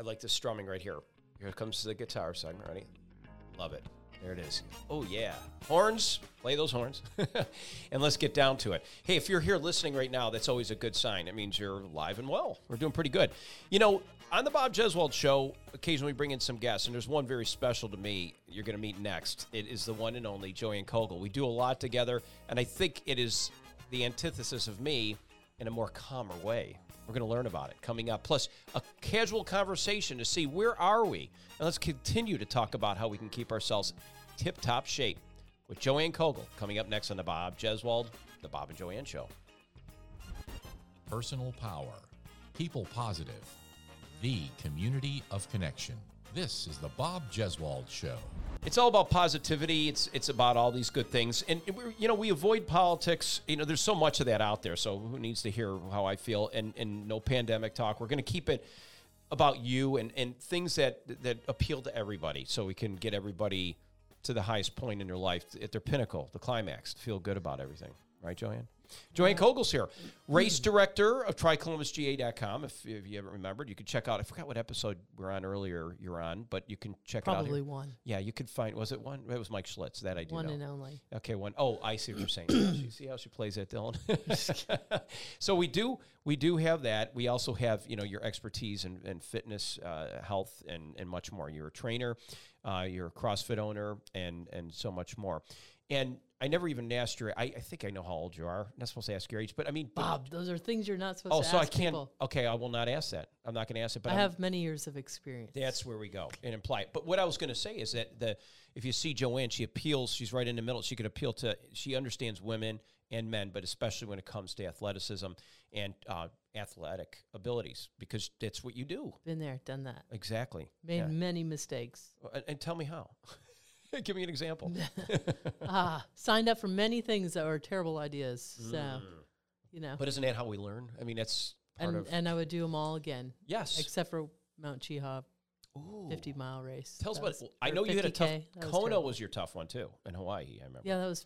I like the strumming right here. Here comes the guitar segment. Ready? Love it. There it is. Oh, yeah. Horns. Play those horns. and let's get down to it. Hey, if you're here listening right now, that's always a good sign. It means you're live and well. We're doing pretty good. You know, on the Bob Jeswald show, occasionally we bring in some guests, and there's one very special to me you're going to meet next. It is the one and only Joanne Cogle. We do a lot together, and I think it is the antithesis of me in a more calmer way. We're going to learn about it coming up. Plus, a casual conversation to see where are we. And let's continue to talk about how we can keep ourselves tip top shape with Joanne Cogle coming up next on the Bob Jeswald, the Bob and Joanne Show. Personal power, people positive, the community of connection. This is the Bob Jeswald Show. It's all about positivity. It's it's about all these good things, and you know we avoid politics. You know, there's so much of that out there. So who needs to hear how I feel? And and no pandemic talk. We're going to keep it about you and and things that that appeal to everybody, so we can get everybody to the highest point in their life, at their pinnacle, the climax, feel good about everything. Right, Joanne? Joanne Cogle's here, race director of TryColumbusGA.com. If, if you haven't remembered, you can check out. I forgot what episode we're on earlier. You're on, but you can check it out. Probably one. Yeah, you could find. Was it one? It was Mike Schlitz. That I do One know. and only. Okay, one. Oh, I see what you're saying. you see how she plays that, Dylan. so we do we do have that. We also have you know your expertise in, in fitness, uh, health, and and much more. You're a trainer, uh, you're a CrossFit owner, and and so much more. And I never even asked your. I, I think I know how old you are. I'm not supposed to ask your age, but I mean, but- Bob, those are things you're not supposed to ask. Oh, to so I can't. people. Okay, I will not ask that. I'm not going to ask it. But I I'm- have many years of experience. that's where we go and imply it. But what I was going to say is that the if you see Joanne, she appeals. She's right in the middle. She could appeal to. She understands women and men, but especially when it comes to athleticism and uh, athletic abilities, because that's what you do. Been there, done that. Exactly. Made Yeah. many mistakes. And, and tell me how. Give me an example. ah, signed up for many things that were terrible ideas. So, you know, Mm. But isn't that how we learn? I mean, that's part and of. and I would do them all again, yes. except for Mount Cheaha Ooh. 50 mile race. Tell us That about. was- I know you had a tough. 50K. That was Kona terrible. was your tough one too in Hawaii. I remember. Yeah, that was.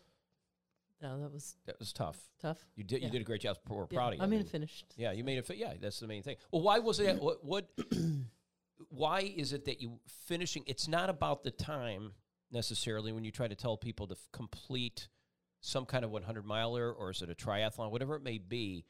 No, that was That was tough. tough. You did. You did a great job. We're Yeah, proud of you. I mean, finished. Yeah, you made it. Fit. Yeah, that's the main thing. Well, why was it? What? what why is it that you finishing? It's not about the time necessarily when you try to tell people to f- complete some kind of 100 miler or is it a triathlon, whatever it may be.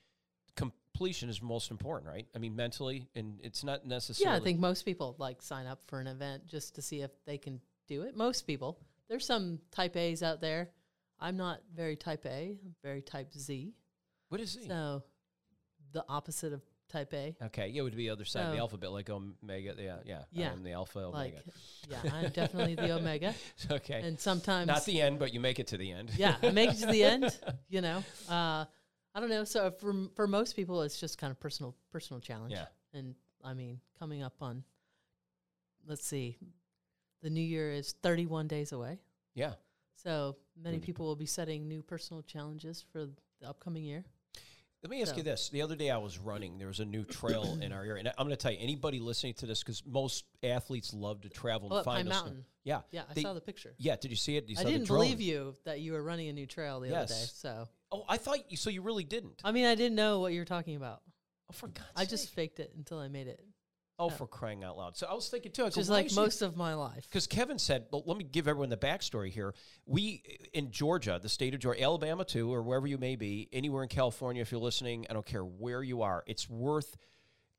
Completion is most important, right? I mean, mentally, and it's not necessarily. Yeah, I think most people like sign up for an event just to see if they can do it. Most people. There's some type A's out there. I'm not very type A. I'm very type Z. What is it? So the opposite of type A. Okay, yeah, it would be the other side of the So- alphabet, like omega. Yeah, yeah. Yeah, am the alpha omega. Like, yeah, I'm definitely the omega. okay, And sometimes, not the end, but you make it to the end. yeah, I make it to the end. You know, uh, I don't know. So for for most people, it's just kind of personal personal challenge. Yeah. And I mean, coming up on, let's see, the new year is 31 days away. yeah. So many people will be setting new personal challenges for the upcoming year. Let me ask So- you this. The other day I was running. There was a new trail in our area. And I'm going to tell you, anybody listening to this, because most athletes love to travel Oh, and find Pine us- Mountain. Yeah. Yeah, I They- saw the picture. Yeah. Did you see it? You I didn't believe you that you were running a new trail the other day. So Oh, I thought you, so you really didn't. I mean, I didn't know what you were talking about. oh, for God's I just faked it until I made it. Oh, for crying out loud. So I was thinking too. Just like most of my life. Because Kevin said, well, let me give everyone the backstory here. We in Georgia, the state of Georgia, Alabama too, or wherever you may be, anywhere in California, if you're listening, I don't care where you are, it's worth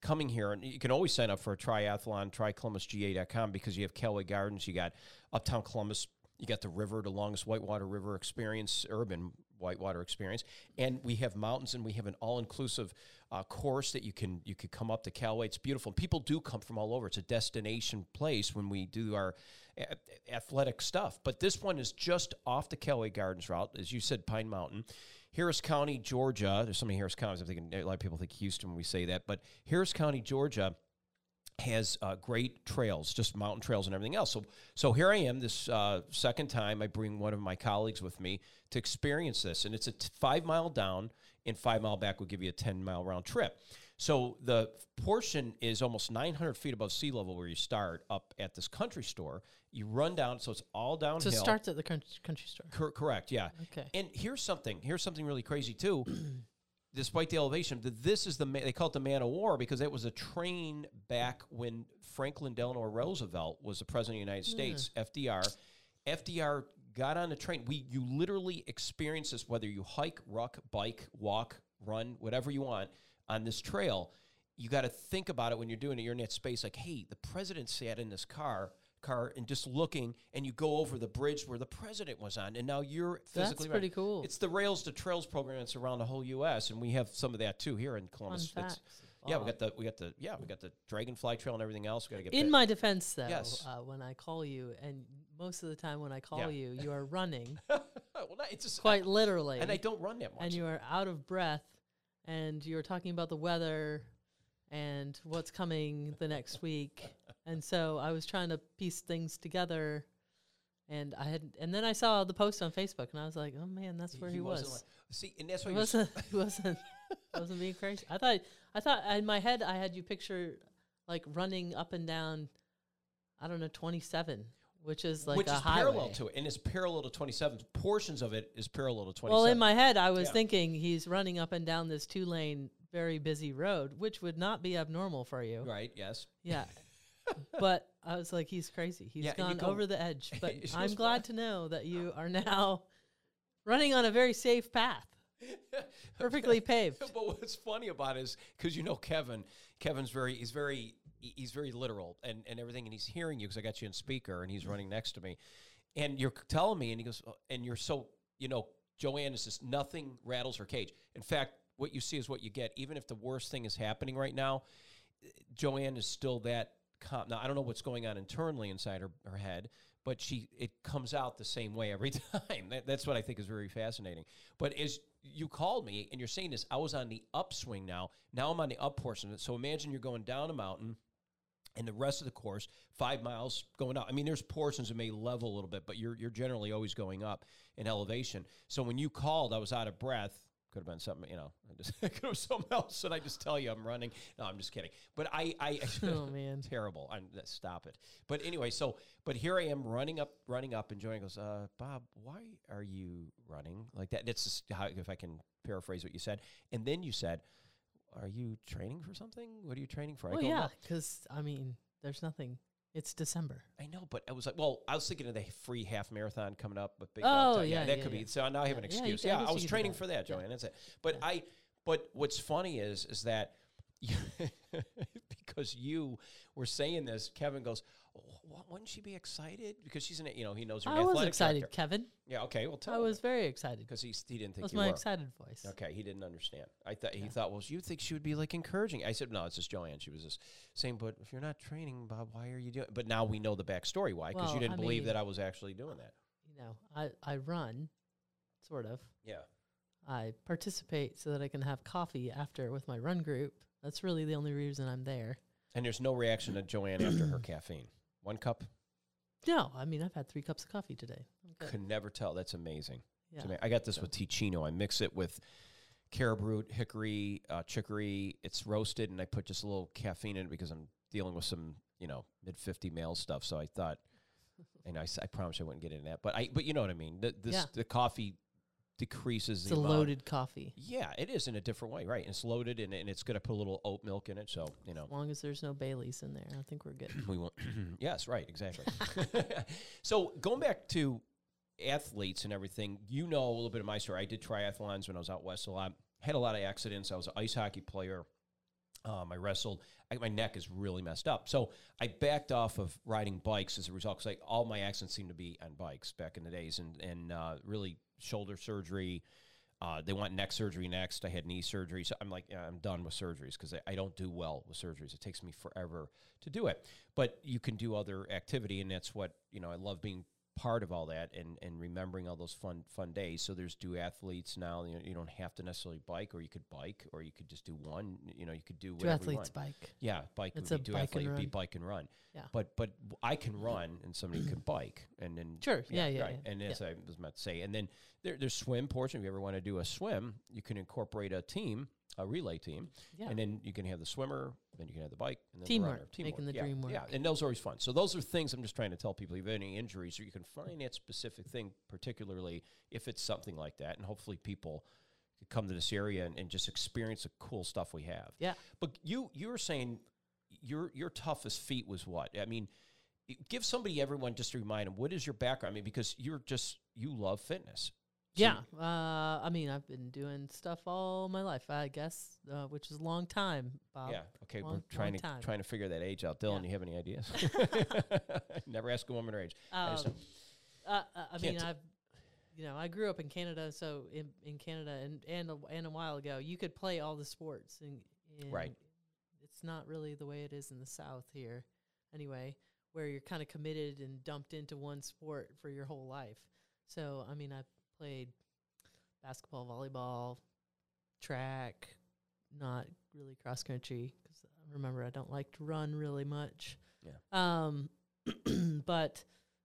coming here. And you can always sign up for a triathlon, trycolumbusga.com, because you have Callaway Gardens, you got Uptown Columbus, you got the river, the longest whitewater river experience, urban whitewater experience, and we have mountains, and we have an all-inclusive uh, course that you can you could come up to Callaway. It's beautiful. And people do come from all over. It's a destination place when we do our a- athletic stuff. But this one is just off the Callaway Gardens route, as you said, Pine Mountain. Harris County, Georgia. There's so many Harris counties. I'm thinking a lot of people think Houston when we say that, but Harris County, Georgia has uh, great trails, just mountain trails and everything else. So, so here I am, this uh, second time. I bring one of my colleagues with me to experience this, and it's a t- five mile down and five mile back will give you a ten mile round trip. So the portion is almost 900 feet above sea level where you start up at this country store. You run down, so it's all downhill. So it starts at the country, country store. Cor- correct, yeah. Okay. And here's something. Here's something really crazy too. Despite the elevation, this is the they call it the man of war because it was a train back when Franklin Delano Roosevelt was the president of the United hmm. States. FDR, FDR got on the train. We you literally experience this whether you hike, ruck, bike, walk, run, whatever you want on this trail. You got to think about it when you're doing it. You're in that space like, hey, the president sat in this car car and just looking and you go over the bridge where the president was on and now you're That's physically pretty right. cool. It's the Rails to Trails program that's around the whole US and we have some of that too here in Columbus. Facts. yeah, we got the we got the yeah, we got the Dragonfly Trail and everything else. We got to get In my defense, though, Yes. uh, when I call you, and most of the time when I call Yeah. you, you are running well, not, it's just quite literally, and I don't run that much. and you are out of breath, and you're talking about the weather and what's coming the next week. And so I was trying to piece things together, and I had, and then I saw the post on Facebook, and I was like, "Oh man, that's where he, wasn't was." like- see, and that's why He wasn't. He wasn't. wasn't being crazy. I thought. I thought in my head I had you picture like running up and down. I don't know, twenty seven, which is like which a is highway. parallel to it, and it's parallel to 27. Portions of it is parallel to 27. Well, in my head, I was Yeah. thinking he's running up and down this two lane, very busy road, which would not be abnormal for you. right, yes. Yeah. but I was like, he's crazy. He's Yeah, gone go- over the edge. But I'm glad to know that you are now running on a very safe path, perfectly paved. but what's funny about it is because you know Kevin, Kevin's very he's very he's very literal and and everything, and he's hearing you because I got you in speaker, and he's mm-hmm. running next to me, and you're telling me, and he goes, "Oh," and you're so you know Joanne is just nothing rattles her cage. In fact, what you see is what you get. Even if the worst thing is happening right now, eh, Joanne is still that calm. Now I don't know what's going on internally inside her, her head, but she it comes out the same way every time. That, that's what I think is very fascinating. But as you called me and you're saying this, I was on the upswing now. Now I'm on the up portion. So imagine you're going down a mountain. And the rest of the course, five miles going up. I mean, there's portions that may level a little bit, but you're you're generally always going up in elevation. So when you called, I was out of breath. Could have been something, you know, I just could have been something else. And I just tell you I'm running. No, I'm just kidding. But I, I Oh, man. terrible. I'm stop it. But anyway, so but here I am running up, running up, and Joanne goes, uh, Bob, why are you running like that? That's just how if I can paraphrase what you said. And then you said, Are you training for something? What are you training for? I Well, go, yeah, because I mean, there's nothing. It's December. I know, but I was like, well, I was thinking of the free half marathon coming up, but big Oh, Dog- yeah, that yeah, could yeah. be. So now I have Yeah, an yeah, excuse. ca- I Yeah, I was training for that, Yeah. Joanne. That's it. But Yeah. I, but what's funny is, is that you, because you were saying this, Kevin goes, wouldn't she be excited? Because she's in it, you know, he knows her I was excited, director. Kevin. Yeah, okay, well, tell I him was very excited. because he he didn't That think was you my were. excited voice. Okay, he didn't understand. I thought he thought, well, you think she would be like encouraging? I said, no, it's just Joanne. She was just saying, but if you're not training, Bob, why are you doing? But now we know the backstory why, because you didn't I believe mean- that I was actually doing that. You know, I, I run, sort of. Yeah. I participate so that I can have coffee after with my run group. That's really the only reason I'm there. And there's no reaction to Joanne after her caffeine. One cup No, I mean I've had three cups of coffee today. Could never tell. That's amazing. Yeah. I got this So- with Teeccino. I mix it with carob root, hickory, uh, chicory. It's roasted, and I put just a little caffeine in it because I'm dealing with some, you know, mid fifty male stuff. So I thought, and I, s- I promise I wouldn't get into that, but I, but you know what I mean. The, this Yeah. the coffee decreases It's the a amount. loaded coffee. Yeah, it is in a different way, right? And it's loaded, and, and it's going to put a little oat milk in it. So you know, As long as there's no Baileys in there, I think we're good. we want yes right exactly so going back to athletes and everything you know a little bit of my story i did triathlons when i was out west a lot had a lot of accidents i was an ice hockey player um, i wrestled I, my neck is really messed up so i backed off of riding bikes as a result because all my accidents seemed to be on bikes back in the days and, and uh, really shoulder surgery uh, they want neck surgery next. I had knee surgery. So I'm like, yeah, I'm done with surgeries because I, I don't do well with surgeries. It takes me forever to do it. But you can do other activity, and that's what, you know, I love being part of all that and, and remembering all those fun fun days. So there's do athletes now. You, know, you don't have to necessarily bike, or you could bike, or you could just do one. You know, you could do whatever you athletes want. bike. Yeah, bike It's would a be do bike athlete and would be bike and run. Yeah. But but I can run and somebody can bike and then Sure. Yeah, yeah, right. yeah. And Yeah. as I was about to say, and then there, there's swim portion. If you ever want to do a swim, you can incorporate a team, a relay team, Yeah. and then you can have the swimmer, then you can have the bike, and then Teamwork, the runner. making the yeah, dream Yeah, and those are always fun. So those are things I'm just trying to tell people. If you have any injuries, or you can find that specific thing, particularly if it's something like that, and hopefully people to come to this area and, and just experience the cool stuff we have. Yeah. But you you were saying your your toughest feat was what? I mean, give somebody everyone just to remind them what is your background? I mean, because you're just you love fitness. Yeah. Uh, I mean, I've been doing stuff all my life, I guess, uh, which is a long time, Bob. Yeah. Okay. long- we're trying to time. trying to figure that age out. Dylan, Yeah. you have any ideas? Never ask a woman her age. I Um, just- uh, uh, I mean, I've, you know, I grew up in Canada, so in, in Canada and and a, and a while ago, you could play all the sports, and, and Right. It's not really the way it is in the South here, anyway, where you're kind of committed and dumped into one sport for your whole life. So, I mean, I played basketball, volleyball, track, not really cross country because remember I don't like to run really much. Yeah. Um, but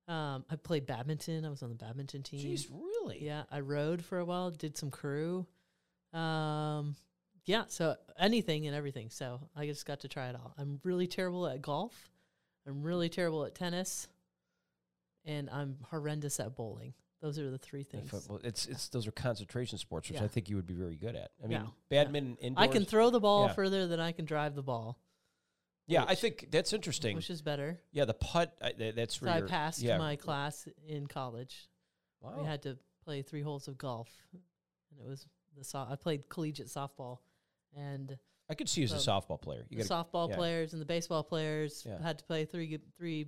um, I played badminton. I was on the badminton team. Jeez, really? Yeah, I rode for a while. Did some crew. Um, yeah, so anything and everything. So I just got to try it all. I'm really terrible at golf. I'm really terrible at tennis, and I'm horrendous at bowling. Those are the three things. well, it's it's those are concentration sports, which Yeah. I think you would be very good at. I mean, Yeah, yeah. badminton indoors. I can throw the ball Yeah. further than I can drive the ball. yeah, I think that's interesting. which is better. yeah, the putt. I, th- that's So I passed yeah. my class in college. Wow. We had to play three holes of golf, and it was the so- I played collegiate softball, and I could see you as a softball player. You the softball yeah. players and the baseball players Yeah. had to play three g- three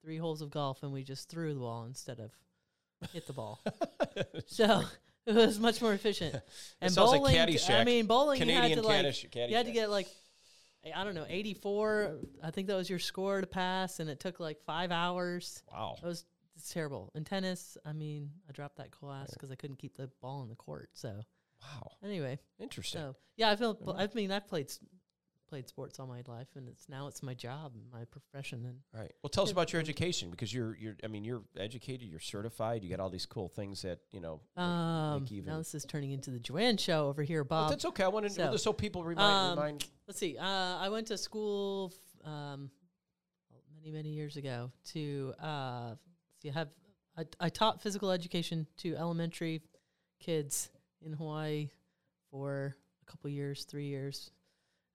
three holes of golf, and we just threw the ball instead of hit the ball. so it was much more efficient. And sounds like bowling, I mean, bowling you had to like you had to get like I- don't know eighty four. I think that was your score to pass, and it took like five hours. Wow. It was it's terrible. In tennis, I mean, I dropped that class because I couldn't keep the ball in the court. So Wow. anyway, Interesting. so yeah, I feel. I mean, I've played played sports all my life, and it's now it's my job and my profession. And Right. Well, tell us about your education because you're you're. I mean, you're educated. You're certified. You got all these cool things that you know. um, you now this is turning into the Joanne show over here, Well, Bob. that's okay. I want to so, so, so people remind um, remind. Let's see. Uh, I went to school f- um, many many years ago to uh, see. I have I, I taught physical education to elementary kids in Hawaii for a couple years, three years.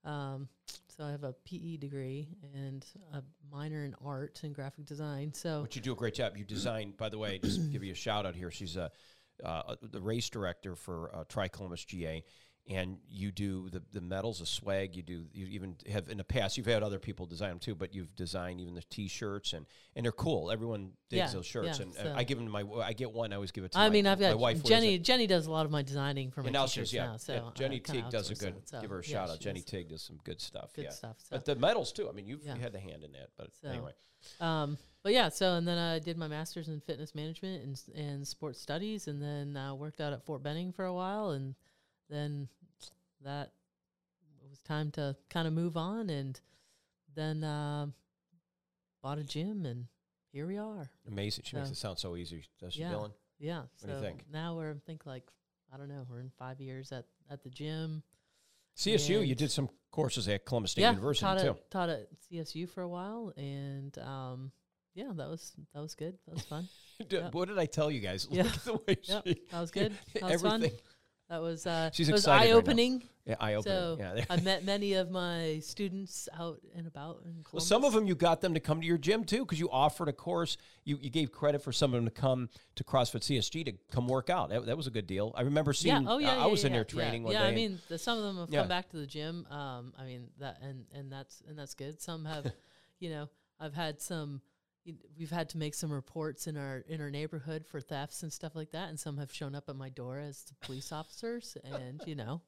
Um, so I have a PE degree and a minor in art and graphic design. So But you do a great job. You design, by the way, just give you a shout out here. She's a, uh, the race director for uh, Tri Columbus GA, and you do the the medals, the swag. You do you even have in the past you've had other people design them too, but you've designed even the T-shirts and and they're cool. Everyone digs Yeah, those shirts, yeah, and uh, so- I give them to my I get one. I always give it to. I my, mean, I've my got wife Jenny. Jenny does a lot of my designing for my And now t-shirts yeah, now. So yeah, Jenny Teague does a good. so, give her a shout out. Jenny Teague does some good stuff. Good yeah, stuff. So. but the medals too. I mean, you've you had the hand in that. But anyway, Um, but yeah, so and then I did my master's in fitness management and s- and sports studies, and then uh, worked out at Fort Benning for a while, and then that it was time to kind of move on, and then um bought a gym, and here we are. amazing. She makes it sound so easy. Does she, Yeah. Dylan? Yeah. What so do you think? now we're I think like I don't know, we're in five years at at the gym. CSU. You did some courses at Columbus State yeah, University taught too. at taught at CSU for a while, and um, yeah, that was that was good. That was fun. Yeah. What did I tell you guys? Yeah. At the way Yep, she. that was good. That was fun. That was uh, She's was eye opening. Yeah, eye opening. So yeah. I met many of my students out and about. Well, some of them you got them to come to your gym too because you offered a course. You, you gave credit for some of them to come to CrossFit CSG to come work out. That, that was a good deal. I remember seeing. yeah, oh yeah, I, yeah, I was yeah, in there training yeah. one yeah, day. I mean, the, some of them have come back to the gym. Um, I mean that, and and that's and that's good. Some have, you know, I've had some. Y- We've had to make some reports in our in our neighborhood for thefts and stuff like that, and some have shown up at my door as the police officers, and you know,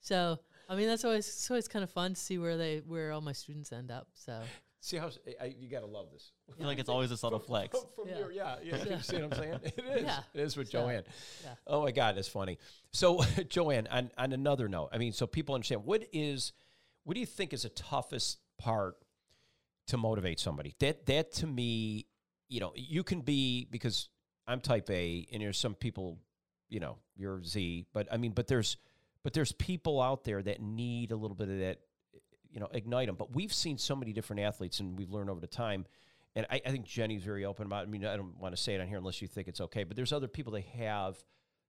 so I mean that's always it's always kind of fun to see where they where all my students end up. So See how s- I, you got to love this. I feel like it's always a subtle flex. From, from Yeah. your, yeah, yeah. Yeah. You see what I'm saying? It is. Yeah. It is with So, Joanne. yeah. Oh my God, that's funny. So, Joanne, on, on another note, I mean, so people understand what is, what do you think is the toughest part to motivate somebody? That that to me, you know, you can be because I'm type A, and there's some people, you know, you're Z, but I mean, but there's, but there's people out there that need a little bit of that, you know, ignite them. But we've seen so many different athletes, and we've learned over the time. And I, I think Jenny's very open about. It. I mean, I don't want to say it on here unless you think it's okay. But there's other people that have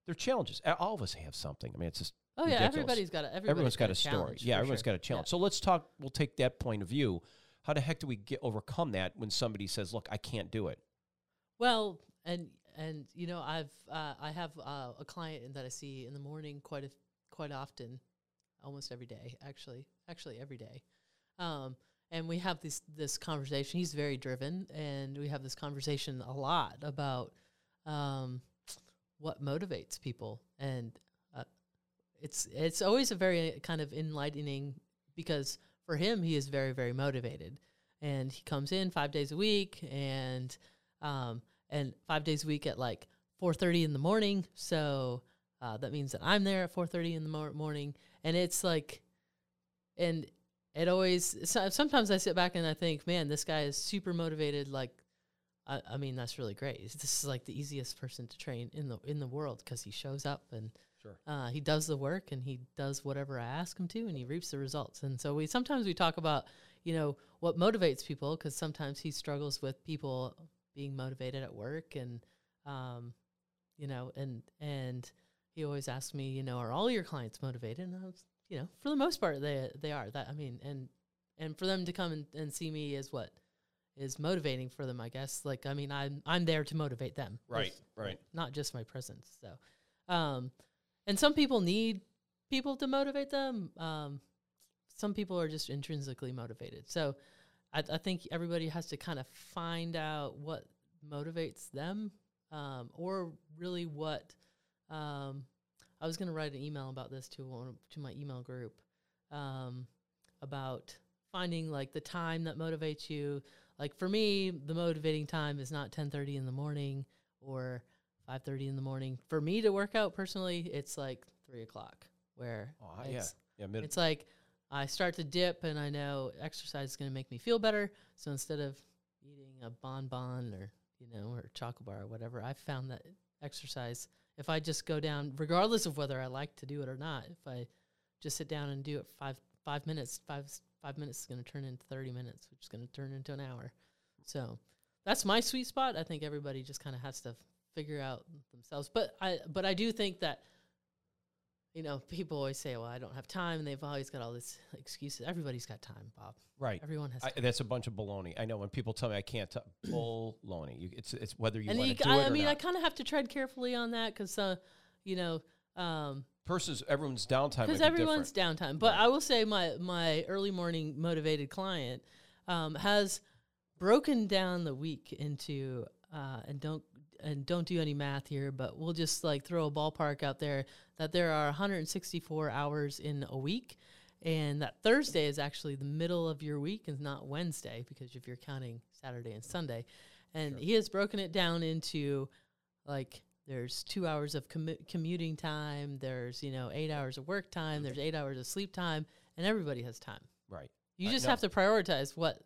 their challenges. All of us have something. I mean, it's just Oh yeah, ridiculous. everybody's got a everybody's everyone's got a story. Yeah, everyone's sure. got a challenge. So let's talk. We'll take that point of view. How the heck do we get overcome that when somebody says, "Look, I can't do it"? Well, and and you know, I've uh, I have uh, a client that I see in the morning quite a, quite often, almost every day, actually, actually every day. Um, and we have this this conversation. He's very driven, and we have this conversation a lot about um, what motivates people, and uh, it's it's always a very kind of enlightening because for him he is very very motivated, and he comes in five days a week, and um, and five days a week at like 4.30 in the morning. So uh, that means that i'm there at 4.30 in the mor- morning. And it's like and it always so, sometimes i sit back and i think man this guy is super motivated. Like I, I mean that's really great. This is like the easiest person to train in the in the world because he shows up and Sure. uh, he does the work and he does whatever i ask him to and he reaps the results. And so we sometimes we talk about you know what motivates people because sometimes he struggles with people being motivated at work and um you know and and he always asks me you know are all your clients motivated? And i was you know for the most part they they are. That i mean and and for them to come and, and see me is what is motivating for them i guess. Like i mean i'm i'm there to motivate them. Right, right. not just my presence. So um and some people need people to motivate them um some people are just intrinsically motivated so I, I think everybody has to kind of find out what motivates them, um, or really what. Um, I was going to write an email about this to one to my email group um, about finding like the time that motivates you. Like for me, the motivating time is not ten thirty in the morning or five thirty in the morning. For me to work out personally, it's like three o'clock. Where Oh, yeah, it's, yeah. Mid- it's like I start to dip, and I know exercise is going to make me feel better. So instead of eating a bonbon or you know or chocolate bar or whatever, I found that exercise. If I just go down, regardless of whether I like to do it or not, if I just sit down and do it five five minutes, five five minutes is going to turn into thirty minutes, which is going to turn into an hour. So that's my sweet spot. I think everybody just kind of has to figure out themselves. But I but I do think that you know, people always say, "Well, I don't have time," and they've always got all these excuses. Everybody's got time, Bob. right. Everyone has I, that's a bunch of baloney. I know when people tell me I can't, t- baloney. You, it's it's whether you want to do I, it I mean, I kind of have to tread carefully on that because, uh, you know, um, Versus everyone's downtime. because might be everyone's downtime. But Right. I will say, my my early morning motivated client um, has broken down the week into uh, and don't and don't do any math here, but we'll just like throw a ballpark out there that there are 164 hours in a week, and that Thursday is actually the middle of your week and not Wednesday because if you're counting Saturday and Sunday, and he has broken it down into like there's two hours of commu- commuting time, there's you know eight hours of work time, mm-hmm. there's eight hours of sleep time, and everybody has time. Right. You just have to prioritize what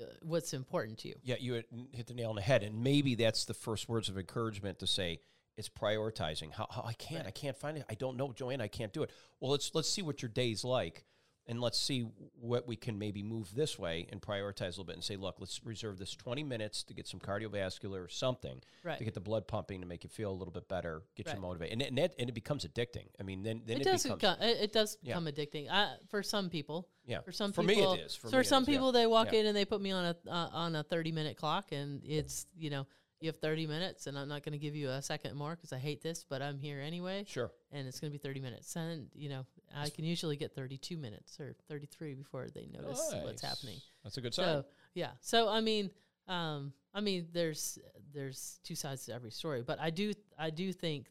Uh, what's important to you. Yeah, you hit- the nail on the head, and maybe that's the first words of encouragement to say it's prioritizing. How, how I can't, I can't find it. I don't know, Joanne. I can't do it. Well, let's let's see what your day's like, and let's see what we can maybe move this way and prioritize a little bit, and say, look, let's reserve this twenty minutes to get some cardiovascular or something Right. to get the blood pumping to make you feel a little bit better, get Right. you motivated, and, and that and it becomes addicting. I mean, then then it, it, does becomes become, it, it does Yeah. become addicting uh, for some people. yeah. For some for people, me, it is. For, For, me some is, yeah. people, they walk Yeah. in and they put me on a uh, on a thirty minute clock, and it's you know you have thirty minutes, and I'm not going to give you a second more because I hate this, but I'm here anyway, Sure. and it's going to be thirty minutes, and you know I can usually get thirty two minutes or thirty three before they notice what's happening. That's a good sign. So yeah, so I mean, um, I mean, there's there's two sides to every story, but I do I do think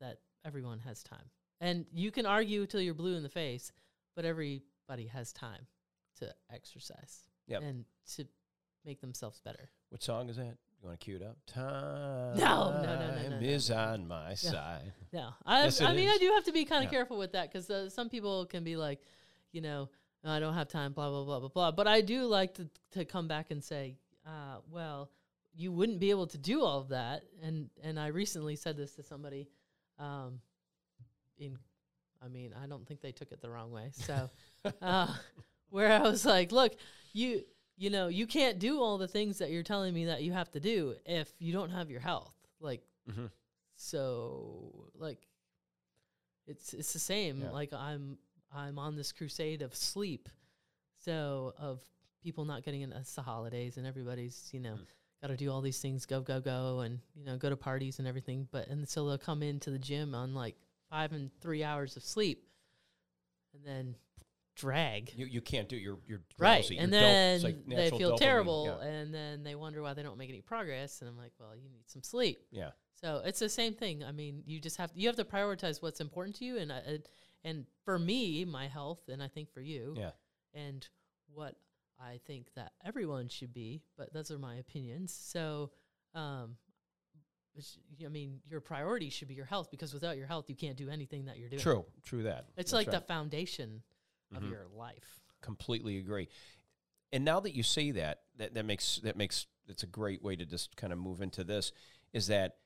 that everyone has time, and you can argue till you're blue in the face, but everybody has time to exercise Yep. and to make themselves better. What song is that? You want to cue it up? Time no, no, no, no, no. is on my side. No, I Yes, I mean I do have to be kind Yeah. of careful with that because uh, some people can be like, you know, I don't have time, blah blah blah blah blah. But I do like to to come back and say, uh, well, you wouldn't be able to do all of that. And and I recently said this to somebody, um, in, I mean I don't think they took it the wrong way. So, uh, where I was like, look, you you know you can't do all the things that you're telling me that you have to do if you don't have your health. Like Mhm. so, like, it's it's the same. Yeah. Like I'm I'm on this crusade of sleep, so of people not getting in. It's the holidays, and everybody's you know Mm. got to do all these things, go go go, and you know go to parties and everything. But and so they'll come into the gym on like five and three hours of sleep, and then drag. You, you can't do you're you're Right, drowsy. and You're then it's like they feel dopamine. terrible, Yeah. and then they wonder why they don't make any progress. And I'm like, well, you need some sleep. yeah. So it's the same thing. I mean, you just have you have to prioritize what's important to you, and I, and- and for me, my health, and I think for you, Yeah. and what I think that everyone should be. But those are my opinions. So, um, I mean, your priority should be your health because without your health, you can't do anything that you're doing. True. True that. It's That's like right. the foundation of Mhm. your life. completely agree. And now that you say that, that that makes that makes it's a great way to just kind of move into this. Is that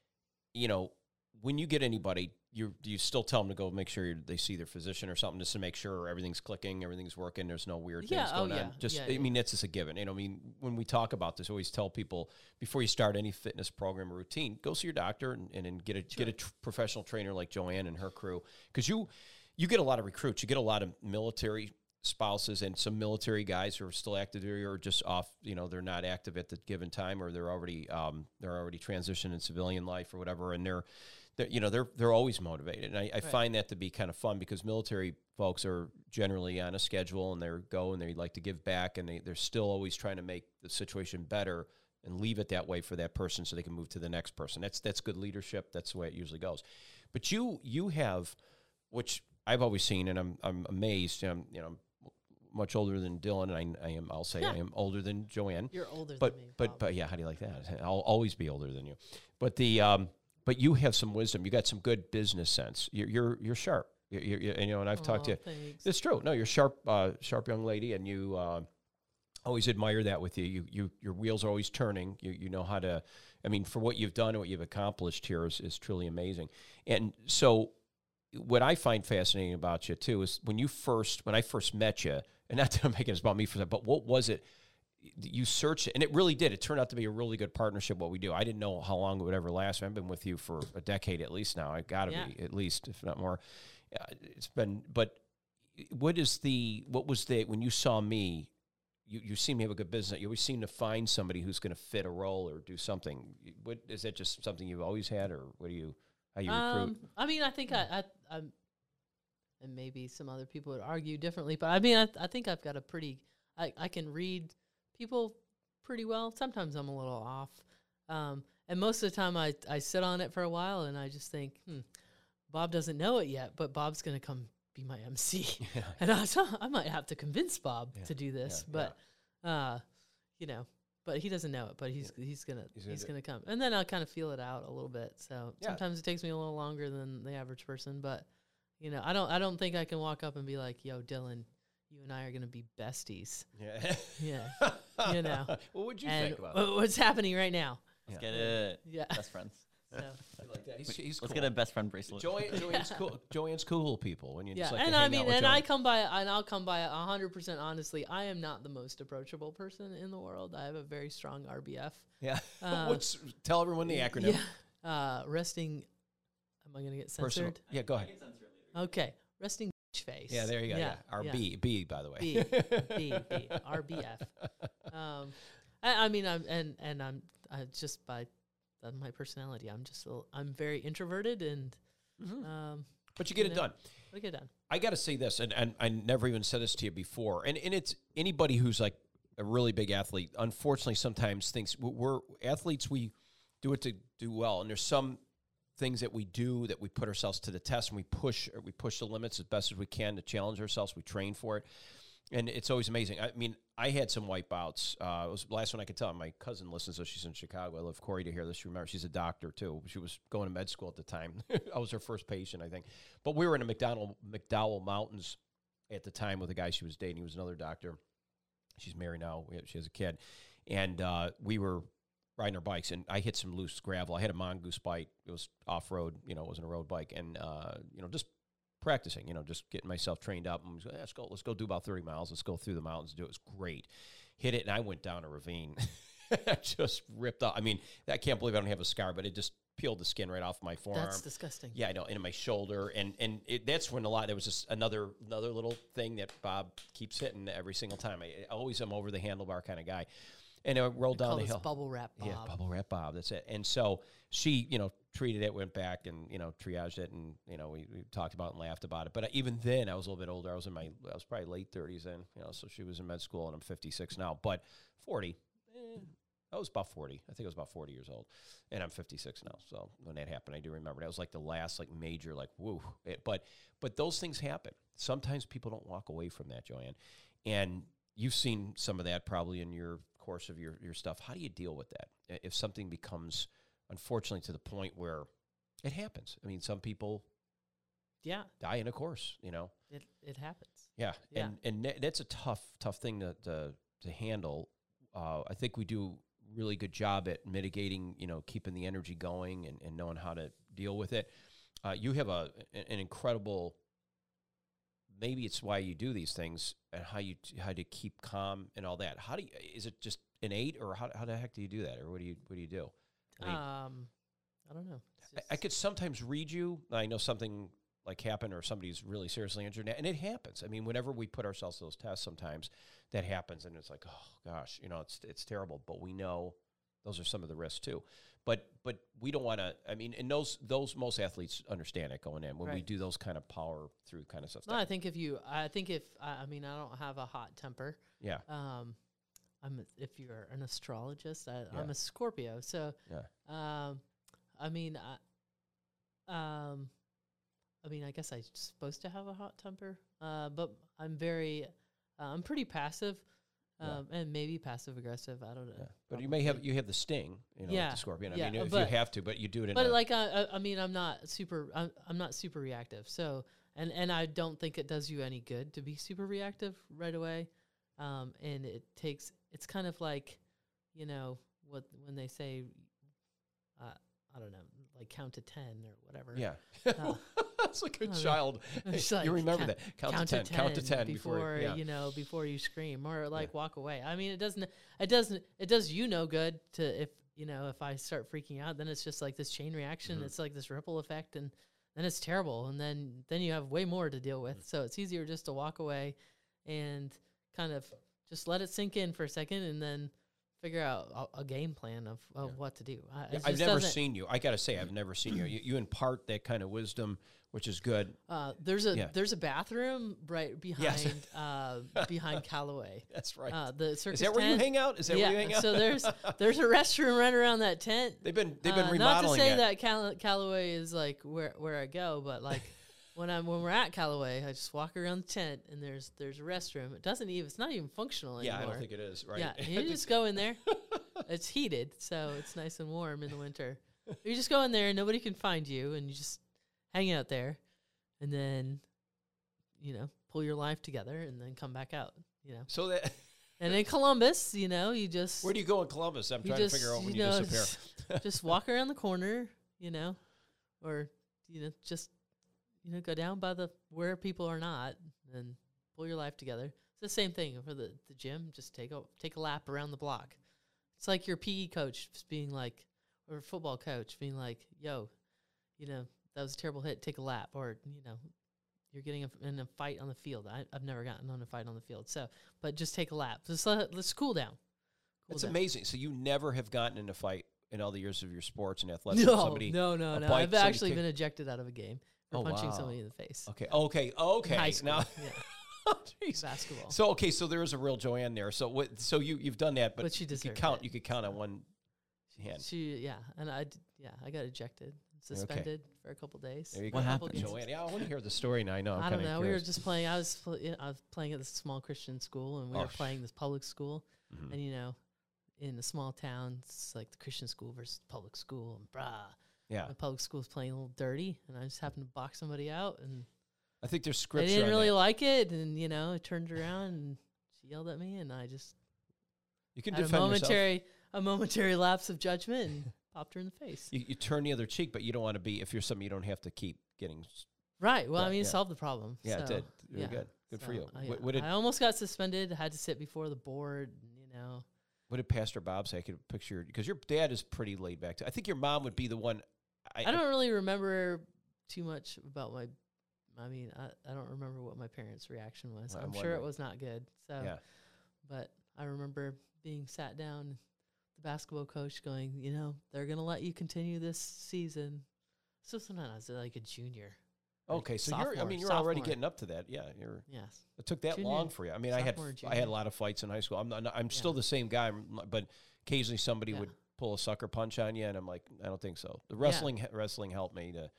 you know when you get anybody, you do you still tell them to go make sure they see their physician or something just to make sure everything's clicking, everything's working. There's no weird Yeah, things oh, going yeah, on. Just yeah, I mean that's just a given. You know, I mean when we talk about this, I always tell people before you start any fitness program or routine, go see your doctor and, and, and get a get a tr- professional trainer like Joanne and her crew because you you get a lot of recruits. You get a lot of military spouses and some military guys who are still active or just off. You know, they're not active at the given time, or they're already um, they're already transitioned in civilian life or whatever, and they're. They're, you know they're they're always motivated, and I, I find that to be kind of fun because military folks are generally on a schedule and they go and they like to give back, and they they're still always trying to make the situation better and leave it that way for that person so they can move to the next person. That's that's good leadership. That's the way it usually goes. But you you have, which I've always seen, and I'm I'm amazed. I'm you know I'm much older than Dylan, and I, I am I'll say I am older than Joanne. You're older But than me. but Bob. but yeah, how do you like that? I'll always be older than you. But the um but you have some wisdom. You got some good business sense. You're you're you're sharp. You're, you're, you know, and I've talked to you. thanks. It's true. No, you're sharp, uh, sharp young lady, and you uh, always admire that with you. You, you, your wheels are always turning. You, you know how to. I mean, for what you've done and what you've accomplished here is, is truly amazing. And so, what I find fascinating about you too is when you first, when I first met you, and not that I'm making this about me for that, but what was it? You searched it, and it really did. It turned out to be a really good partnership. What we do, I didn't know how long it would ever last. I've been with you for a decade at least now. I got to Yeah. be at least, if not more. Uh, it's been, but what is the what was the when you saw me you, you seem to have a good business you always seem to find somebody who's going to fit a role or do something what is that just something you've always had or what do you how you recruit Um, I mean, I think I, I, I'm, and maybe some other people would argue differently, but I mean, I, I think I've got a pretty, I, I can read people pretty well. Sometimes I'm a little off. Um, and most of the time I, I sit on it for a while and I just think, hmm, Bob doesn't know it yet, but Bob's going to come be my MC. yeah. and I, I might have to convince Bob Yeah, to do this, yeah, but, uh, you know, but he doesn't know it, but he's he's gonna He's he's gonna gonna, come, and then I'll kind of feel it out a little bit. So Yeah. sometimes it takes me a little longer than the average person, but you know, I don't I don't think I can walk up and be like, "Yo, Dylan, you and I are gonna be besties." yeah Yeah, you know. what would you and think about wha- what's happening right now? Let's Yeah. get it. Yeah. Best friends. So, like that. He's, he's Let's get a best friend bracelet. Joanne, Joanne's cool. Joanne's cool people when you yeah, just like and I mean, with and I come by, and I'll come by a hundred percent honestly. I am not the most approachable person in the world. I have a very strong RBF. yeah. uh, What's tell everyone the acronym? Yeah. Uh, resting. Am I gonna get Personal. censored? Yeah, go ahead. Okay, resting bitch face. Yeah, there you go. Yeah, yeah, our yeah. B B by the way. B B B RBF. Um, I, I mean, I'm and and I'm I just by my personality, I'm just a little, I'm very introverted and Mhm. um, But you get You it know. done. we get done. I got to say this, and, and I never even said this to you before, and, and it's anybody who's like a really big athlete, unfortunately, sometimes thinks we're athletes, we do it to do well. And there's some things that we do that we put ourselves to the test and we push, we push the limits as best as we can to challenge ourselves. We train for it. And it's always amazing. I mean, I had some wipeouts. Uh, it was the last one I could tell. My cousin listens, so she's in Chicago. I love Corey to hear this. She remember she's a doctor too. She was going to med school at the time. I was her first patient, I think. But we were in the McDonald McDowell Mountains at the time with a guy she was dating. He was another doctor. She's married now. She has a kid, and uh, we were riding our bikes, and I hit some loose gravel. I had a mongoose bike. It was off road. You know, it wasn't a road bike, and uh, you know, just practicing. You know, just getting myself trained up. And was, let's go. Let's go do about thirty miles. Let's go through the mountains. And do it. It was great. Hit it, and I went down a ravine. Just ripped off. I mean, I can't believe I don't have a scar, but it just peeled the skin right off my forearm. That's disgusting. Yeah, I know, and my shoulder, and and it, that's when a lot. There was just another another little thing that Bob keeps hitting every single time. I, I always am over the handlebar kind of guy, and it rolled down the hill. bubble wrap Bob. Yeah, bubble wrap Bob. That's it. And so she, you know, treated it, went back, and you know, triaged it, and you know, we, we talked about it and laughed about it. But even then, I was a little bit older. I was in my, I was probably late thirties then. You know, so she was in med school, and I'm 56 now. But 40, eh, I was about 40. I think I was about 40 years old, and I'm 56 now. So when that happened, I do remember that was like the last like major like woo. It, but but those things happen. Sometimes people don't walk away from that, Joanne, and you've seen some of that probably in your course of your your stuff. How do you deal with that if something becomes unfortunately to the point where it happens? I mean, some people Yeah, die in a course, you know. it it happens. Yeah, Yeah. and and that's a tough tough thing to to, to handle. Uh, I think we do really good job at mitigating, you know, keeping the energy going and, and knowing how to deal with it. Uh, you have a an incredible. Maybe it's why you do these things and how you how to keep calm and all that. How do you? Is it just innate, or how how the heck do you do that, or what do you what do you do? I mean, um, I don't know. I, I could sometimes read you. I know something like happened or somebody's really seriously injured, and it happens. I mean, whenever we put ourselves to those tests, sometimes that happens, and it's like, oh gosh, you know, it's it's terrible. But we know those are some of the risks too. But but we don't want to. I mean, and those those most athletes understand it going in when we do those kind of power through kind of stuff. No, I think if you, I think if I, I mean, I don't have a hot temper. yeah, Um, I'm a, if you're an astrologist, I, Yeah. I'm a Scorpio. So, yeah, um, I mean, I, um, I mean, I guess I'm supposed to have a hot temper. Uh, but I'm very, uh, I'm pretty passive, Yeah. um, and maybe passive aggressive. I don't know. yeah. But you may have you have the sting, you know, Yeah, the scorpion. I yeah, mean, if but- you have to, but you do it in But like, I, I- I mean, I'm not super. I'm, I'm not super reactive. So, and and I don't think it does you any good to be super reactive right away. Um, and it takes. It's kind of like, you know, what when they say, uh, I don't know, like count to ten or whatever. yeah. Uh, That's like a child. it's you remember count- that? Count, to ten. Count to ten before. yeah. you know before you scream or like walk away. I mean, it doesn't. It doesn't. It does you no good to if you know if I start freaking out, then it's just like this chain reaction. Mhm. It's like this ripple effect, and then it's terrible, and then then you have way more to deal with. So it's easier just to walk away and kind of just let it sink in for a second, and then figure out a, game plan of, of Yeah. what to do. I, yeah, I've never seen you. I got to say, I've never seen you. you. You impart that kind of wisdom, which is good. Uh, there's a Yeah. there's a bathroom right behind Yes. uh, behind Callaway. That's right. Uh, the circus is that where you hang out? Is that yeah. where you hang out? so there's there's a restroom right around that tent. they've been they've been Uh, remodeling Not to say it. that Call- Callaway is like where where I go, but like when I'm when we're at Callaway, I just walk around the tent and there's there's a restroom. It doesn't even it's not even functional anymore. yeah. I don't think it is. Right? Yeah, you just go in there. it's heated, so it's nice and warm in the winter. You just go in there and nobody can find you, and you just hang out there, and then, you know, pull your life together, and then come back out. You know, so that and in Columbus, you know, you just where do you go in Columbus? I'm trying just to figure out when you you, know disappear. just, walk around the corner, you know, or you know just you know go down by the where people are not, and pull your life together. It's the same thing for the the gym. Just take a take a lap around the block. It's like your PE coach just being like, or football coach being like, "Yo, you know that was a terrible hit. Take a lap," or you know. You're getting a, in a fight on the field. I, I've never gotten on a fight on the field, so but just take a lap. Just let, let's cool down. It's amazing. So you never have gotten in a fight in all the years of your sports and athletics. No, somebody, no, no, no. bike, I've actually kick- been ejected out of a game for Oh, punching wow. somebody in the face. Okay, okay, okay. high school, Now, yeah, oh, Jeez. basketball. So okay, so there is a real Joanne there. So what? So you you've done that, but, But she you could count. it. You could count on one hand. She, yeah, and I, d- yeah, I got ejected, suspended for a couple days. There you What go. Happened? games. Joanne, yeah, I want to hear the story now. I know. I'm I don't kinda know. We were just playing. I was, pl- I was playing at this small Christian school, and we Oh, were playing this public school. Mhm. And you know, in a small town, it's like the Christian school versus public school, and brah, yeah, the public school's playing a little dirty, and I just happened to box somebody out, and I think there's I scripture. didn't really that. like it, and you know, I turned around and she yelled at me, and I just You can defend a defend yourself. momentary a momentary lapse of judgment and popped her in the face. You, you turn the other cheek, but you don't want to be. If you're something, you don't have to keep getting. Right. Well, I mean, it yeah. solved the problem. Yeah, it so, did. Really yeah. good. Good for so, you. I, What, what did I almost got suspended. Had to sit before the board. You know. What did Pastor Bob say? I could picture because your dad is pretty laid back. Too. I think your mom would be the one I don't really remember too much about my. I mean, I, I don't remember what my parents' reaction was. Well, I'm, I'm sure it was not good. So, Yeah. but I remember being sat down, the basketball coach going, you know, they're gonna let you continue this season. So sometimes I was like a junior. like Okay, so you're. I mean, you're already getting up to that. Yeah, you're. Yes. It took that Junior- long for you. I mean, I had I had a lot of fights in high school. I'm not, I'm still the same guy, but occasionally somebody Yeah. would pull a sucker punch on you, and I'm like, I don't think so. The Yeah. wrestling wrestling helped me to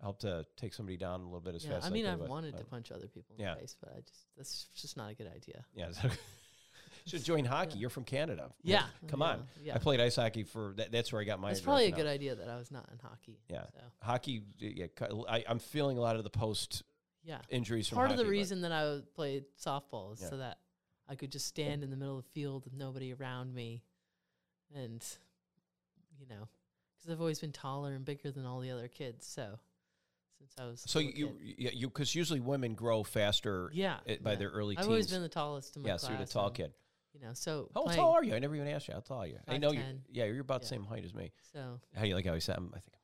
help to take somebody down a little bit as Yeah. fast. I mean, could, I've but- wanted to punch other people in Yeah. the face, but I just that's just not a good idea. Yeah. Should join hockey. Yeah. You're from Canada. Yeah. Come yeah, on. Yeah. I played ice hockey for that, that's where I got my. It's probably a aggression good idea that I was not in hockey. Yeah. So, Hockey. Yeah, I, I'm feeling a lot of the post yeah. injuries from Part of the hockey, reason that I played softball is Yeah. so that I could just stand in the middle of the field with nobody around me, and you know, because I've always been taller and bigger than all the other kids. So since I was So you, kid. yeah, you, because usually women grow faster yeah by yeah. their early teens. I've teens. always been the tallest in my yeah, class. so you're the tall kid. You know, so How playing- tall are you? I never even asked you. How tall are you? I know you. Yeah, you're about the same height as me. So How you like how I said? I'm, I think I'm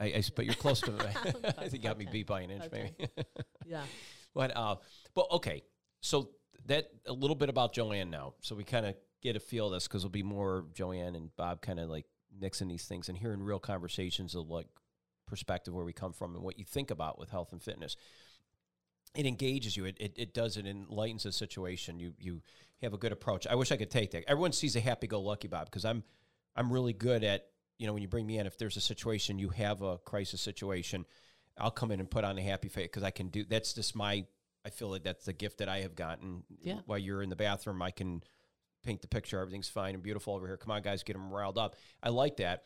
five nine. I, I but you're close to. I Five- think you got me 5'10". beat by an inch, maybe. yeah, but uh, but okay. So that a little bit about Joanne now. So we kind of get a feel of this because it'll be more Joanne and Bob kind of like mixing these things and hearing real conversations of like perspective where we come from and what you think about with health and fitness. It engages you. It, it, it does. It enlightens the situation. You you have a good approach. I wish I could take that. Everyone sees a happy-go-lucky Bob because I'm I'm really good at you know when you bring me in. If there's a situation, you have a crisis situation, I'll come in and put on a happy face because I can do. That's just my. I feel like that's the gift that I have gotten. Yeah. While you're in the bathroom, I can paint the picture. Everything's fine and beautiful over here. Come on, guys, get them riled up. I like that.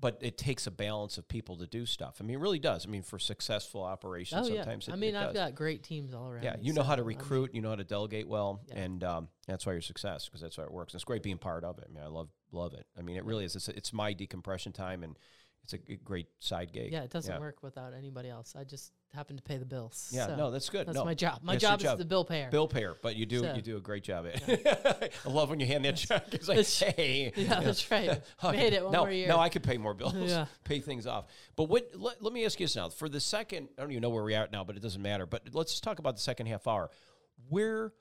But it takes a balance of people to do stuff. I mean, it really does. I mean, for successful operations, oh yeah. sometimes it, I mean, I've does. got great teams all around. Yeah, you know how to I mean, recruit, you know how to delegate well, Yeah. and um, that's why you're success because that's why it works. And it's great being part of it. I mean, I love love it. I mean, it really is. It's, it's my decompression time, and it's a great side gig. yeah, it doesn't yeah. work without anybody else. I just happen to pay the bills. Yeah, so no, that's good. that's no, my job. My That's job, job. is the bill payer. bill payer, but you do So- you do a great job at it. I love when you hand that check. It's like, That's- hey, yeah, that's right. Made it one now, more year. Now I could pay more bills, Yeah. pay things off. But what? Let, let me ask you this now. For the second, I don't even know where we're at now, but it doesn't matter. But let's talk about the second half hour. Where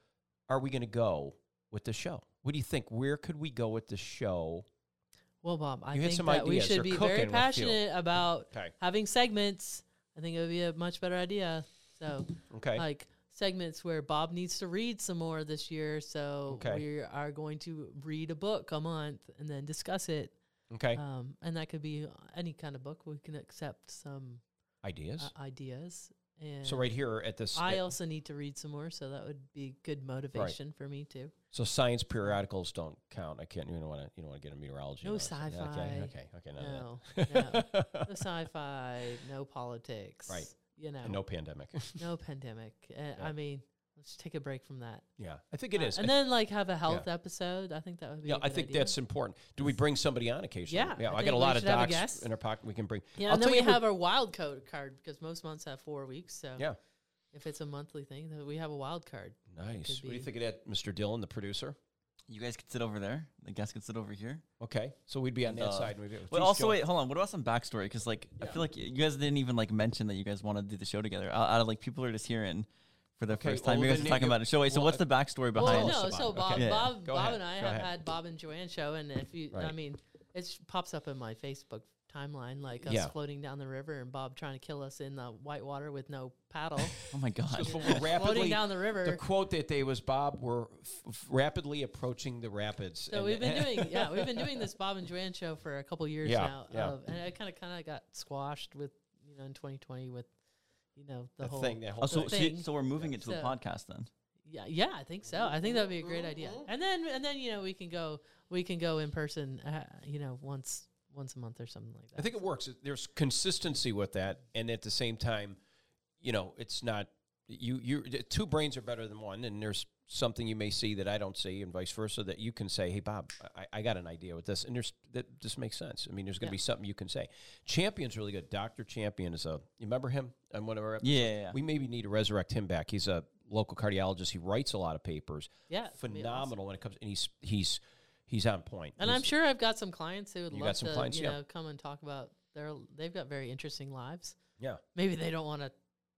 are we going to go with the show? What do you think? Where could we go with the show? Well, Bob, I You think that we should be very passionate about Okay. having segments. I think it would be a much better idea. So, Okay. like segments where Bob needs to read some more this year. So Okay. we are going to read a book a month and then discuss it. okay. Um, and that could be any kind of book. We can accept some Ideas. uh, ideas. And so right here at this. I also need to read some more, so that would be good motivation for me too. So science periodicals don't count. I can't. You don't want to. You don't want to get a meteorology. No notice. Sci-fi. Okay. Okay. none No, no, no sci-fi, no politics. Right. You know, And no pandemic. no pandemic. Uh, Yeah. I mean, let's take a break from that. yeah, I think it Uh, is. and then like have a health episode. I think that would be. Yeah, I think idea. that's important. Do we bring somebody on occasionally? Yeah, yeah. I I, got a lot of docs in our pocket. We can bring. Yeah, I'll and then we have our wild code card because most months have four weeks. So Yeah, if it's a monthly thing, then we have a wild card. nice. What do you think of that, Mr. Dillon, the producer? You guys could sit over there. The guests could sit over here. Okay, so we'd be on And, that uh, side. and we'd be, But also, Joe- wait, hold on. What about some backstory? Because like, I feel like you guys didn't even like mention that you guys want to do the show together. Out, out of like people are just hearing for the Okay, first time. well, you guys then are talking you- about it. So wait, so well, what's the backstory behind? Well, no, us so about it. Bob, Okay. Yeah. Bob, Go Bob ahead. and I Go have ahead. had Bob and Joanne show, and if you, I mean, it pops up in my Facebook timeline like us Yeah. floating down the river and Bob trying to kill us in the white water with no paddle, Oh my god. Just we're know, rapidly- floating down the river. the quote that day was Bob, we're f- f- rapidly approaching the rapids. So And- we've been doing, yeah, we've been doing this Bob and Joanne show for a couple years Yeah, now, yeah. Of, and it kind of kind of got squashed with, you know, in 2020 with, you know, the the whole thing, that whole Oh, so, the so, thing. so we're moving it to a So- podcast then. Yeah, yeah, I think so. I think that would be a great idea. And then and then you know we can go we can go in person, uh, you know, once once a month or something like that. I think it works. There's consistency with that, and at the same time, you know, it's not you. You two brains are better than one, and there's something you may see that I don't see, and vice versa. That you can say, "Hey, Bob, I, I got an idea with this," and there's that just makes sense. I mean, there's going to Yeah. be something you can say. Champion's really good. Doctor Champion is a. You remember him on one of our episodes? Yeah, yeah, yeah. We maybe need to resurrect him back. He's a local cardiologist. He writes a lot of papers. yeah, it'd awesome. Phenomenal when it comes, and he's he's he's on point. And He's- I'm sure I've got some clients who would love to clients, you yeah. know come and talk about they're they've got very interesting lives. Yeah. Maybe they don't want to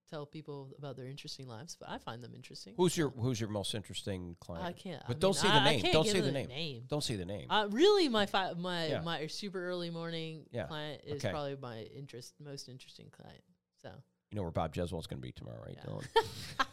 tell people about their interesting lives, but I find them interesting. Who's your Who's your most interesting client? I can't. But I don't mean, say the I- name. Don't say the the name. Don't say the name. Uh, really, my fi- my Yeah. my super early morning Yeah. client is Okay. probably my interest most interesting client. So you know where Bob Jeswald's going to be tomorrow, right? Yeah. Dylan?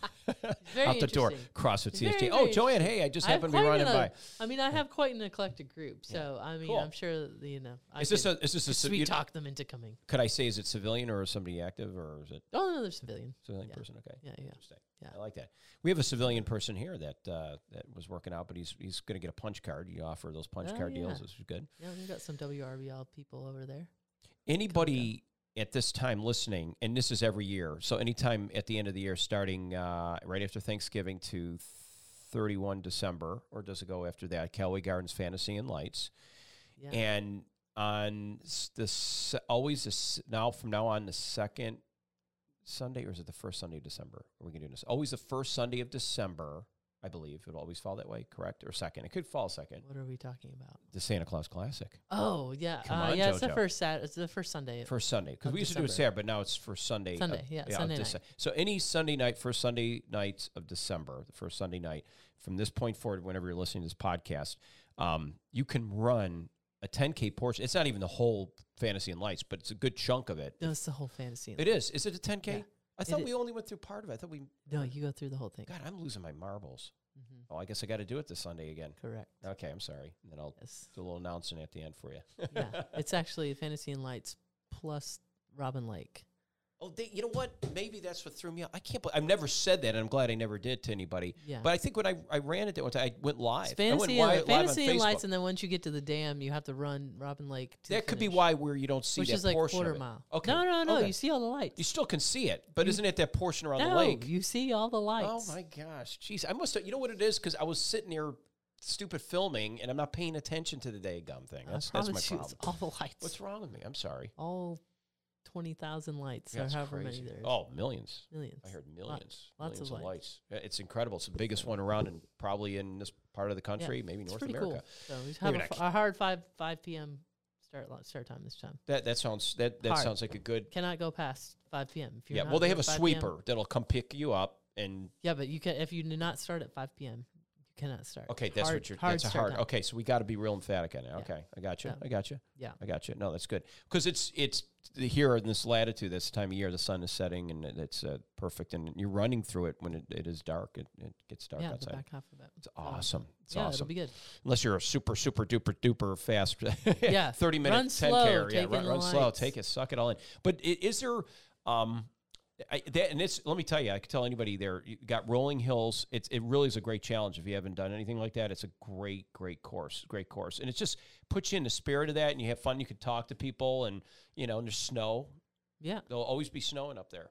Out the door. CrossFit Very, CST. Oh, very Joanne, hey, I just I happened to be running an- by. I mean, I have quite an eclectic group, so I mean, Cool. I'm sure that, you know. I Is this a? Is this a? sweet talk them into coming? Could I say is it civilian or is somebody active or is it Oh no, they're civilian. civilian Yeah. person? Okay. Yeah, yeah. Interesting. Yeah. I like that. We have a civilian person here that uh, that was working out, but he's he's going to get a punch card. You offer those punch Oh, card deals. yeah. This is good. Yeah, we've got some WRBL people over there. Anybody at this time listening, and this is every year, so anytime at the end of the year, starting uh, right after Thanksgiving to 31 December, or does it go after that? Callaway Gardens Fantasy in Lights, Yeah. and on this, always this now from now on the second Sunday, or is it the first Sunday of December? Are we gonna do this? Always the first Sunday of December, I believe. It'll always fall that way, correct? Or second? It could fall second. what are we talking about? The Santa Claus Classic. Oh yeah, Come uh, on, yeah. It's the first Sat. It's the first Sunday. First Sunday, because we used to do it December. Saturday, but now it's first Sunday. of- Sunday, yeah, of Sunday Dece- night. So any Sunday night, first Sunday nights of December, the first Sunday night, from this point forward, whenever you're listening to this podcast, um, you can run a 10K portion. It's not even the whole Fantasy in Lights, but it's a good chunk of it. no, it's the whole fantasy. It is. Is it a 10K? Yeah. I thought It we only went through part of it. I thought we. no, you go through the whole thing. God, I'm losing my marbles. hmm Oh, I guess I got to do it this Sunday again. Correct. Okay, I'm sorry. And then I'll Yes. do a little announcing at the end for you. yeah, it's actually fantasy in lights plus Robin Lake. Oh, they, you know what? Maybe that's what threw me off. I can't. bel I've never said that, and I'm glad I never did to anybody. Yeah. But I think when I, I ran it that one time, I went live. It's I went fantasy, live and lights, and then once you get to the dam, you have to run Robin Lake. To that could be why where you don't see which that is like portion quarter mile. Okay. No, no, no. Okay. You see all the lights. You still can see it, but You- isn't it that portion around no, the lake? you see all the lights. Oh my gosh, jeez! I must have. You know what it is? Because I was sitting there, stupid filming, and I'm not paying attention to the day gum thing. That's that's my problem. all the lights. What's wrong with me? I'm sorry. all twenty thousand lights, Yeah, or however crazy. many there is. Oh, millions. millions. I heard millions. lots millions of of lights. Yeah, It's incredible. It's the biggest one around, and probably in this part of the country, maybe It's North America. cool. So we have a, f- a hard five five p.m. start start time this time. That that sounds that that Hard. sounds like a good. Cannot go past five p.m. If you're Yeah. Well, they have a 5 p.m. sweeper that'll come pick you up, and Yeah, but you can if you do not start at five p.m. Cannot start. okay, that's Hard- what you're. hard that's a hard. time. Okay, so we got to be real emphatic on it. Yeah. Okay, I got you. Yeah. I got you. Yeah. I got you. No, that's good because it's it's the- here in this latitude, this time of year, the sun is setting and it's uh, perfect, and you're running through it when it, it is dark. It, it gets dark yeah, the outside. back half of it. It's awesome. It's yeah, it'll awesome. be good. Unless you're a super super duper duper fast. Yeah, thirty minutes run ten slow, care. Yeah, run, run slow. Take it. Suck it all in. But is there? Um, I, that, and it's let me tell you, I can tell anybody there. You got Rolling Hills. It's it really is a great challenge. If you haven't done anything like that, it's a great great course, great course, and it just puts you in the spirit of that, and you have fun. You can talk to people, and you know, and there's snow. Yeah. There'll always be snowing up there.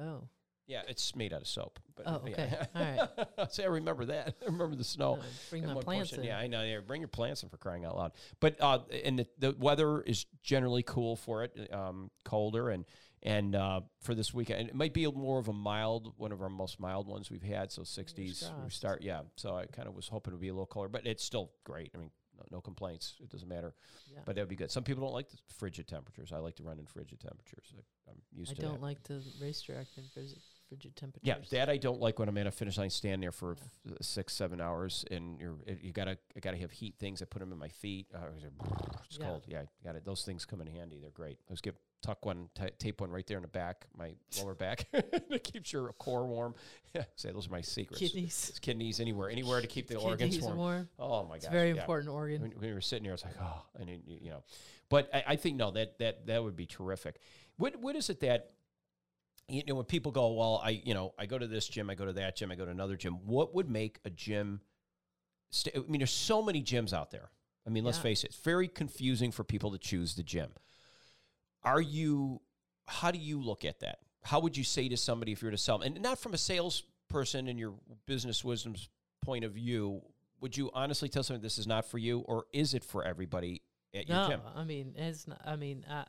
Oh. Yeah, it's made out of soap. But Oh, yeah. okay. All right. See, I remember that. I remember the snow. Uh, bring my plants portion. in. Yeah, I know. Yeah, bring your plants in for crying out loud. But uh, and the, the weather is generally cool for it, um, colder, and and uh, for this weekend, it might be a more of a mild, one of our most mild ones we've had. So 60s, we start. Yeah, so I kind of was hoping to be a little colder, but it's still great. I mean, no, no complaints. It doesn't matter. Yeah. But that'd be good. Some people don't like the frigid temperatures. I like to run in frigid temperatures. I, I'm used I to I don't that. like the racetrack in frigid, frigid temperatures. Yeah, that I don't like when I'm at a finish line stand there for f- six, seven hours, and you're you gotta I gotta have heat things. I put them in my feet. Uh, it's Yeah. cold. Yeah, got it. Those things come in handy. They're great. Let's get tuck one, ta tape one right there in the back, my lower back. it keeps your core warm. Say those are my secrets. Kidneys. It's kidneys anywhere, anywhere to keep the organs warm. warm. Oh my god, It's very yeah. important organ. When, when we were sitting here, it's like, oh, and it, you you know, but I, I think no, that that that would be terrific. What what is it that you know when people go, well, I you know I go to this gym, I go to that gym, I go to another gym. What would make a gym? St- I mean, there's so many gyms out there. I mean, let's Yeah. face it, it's very confusing for people to choose the gym. Are you? How do you look at that? How would you say to somebody if you were to sell them, and not from a salesperson in your business wisdom's point of view? Would you honestly tell somebody this is not for you, or is it for everybody at your No, gym? I mean it's not. I mean, uh,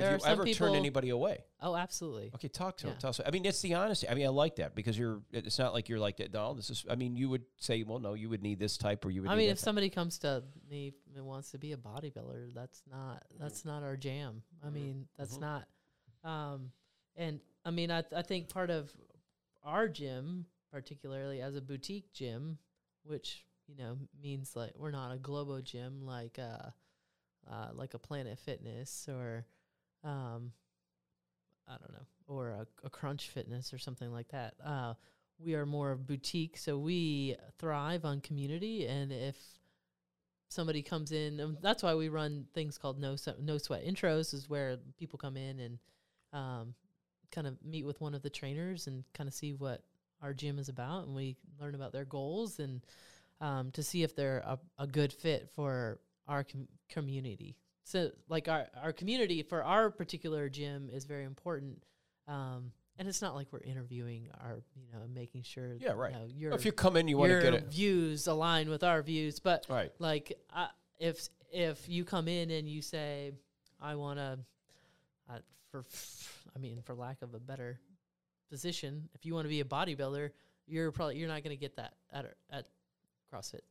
There Have you ever people- turned anybody away? Oh, absolutely. Okay, talk to Yeah. tell us. I mean, it's the honesty. I mean, I like that because you're. It's not like you're like that. No, this is. I mean, you would say, well, no, you would need this type, or you would. I mean, if type. somebody comes to me and wants to be a bodybuilder, that's not that's not our jam. I mean, that's Mhm. not. Um, and I mean, I I think part of our gym, particularly as a boutique gym, which you know means like we're not a globo gym like uh, uh like a Planet Fitness or, um, I don't know, or a, a Crunch Fitness or something like that. Uh, we are more of boutique, so we thrive on community. And if somebody comes in, um, that's why we run things called no no sweat intros, is where people come in and um, kind of meet with one of the trainers and kind of see what our gym is about, and we learn about their goals and um, to see if they're a, a good fit for our com- community. So, like our our community for our particular gym is very important. Um, and it's not like we're interviewing our, you know, making sure, Yeah, right. You know, your if you come in, you want to get it. views align with our views. But Right. like, uh, if if you come in and you say, I want to, uh, for, I mean, for lack of a better position, if you want to be a bodybuilder, you're probably you're not going to get that at at CrossFit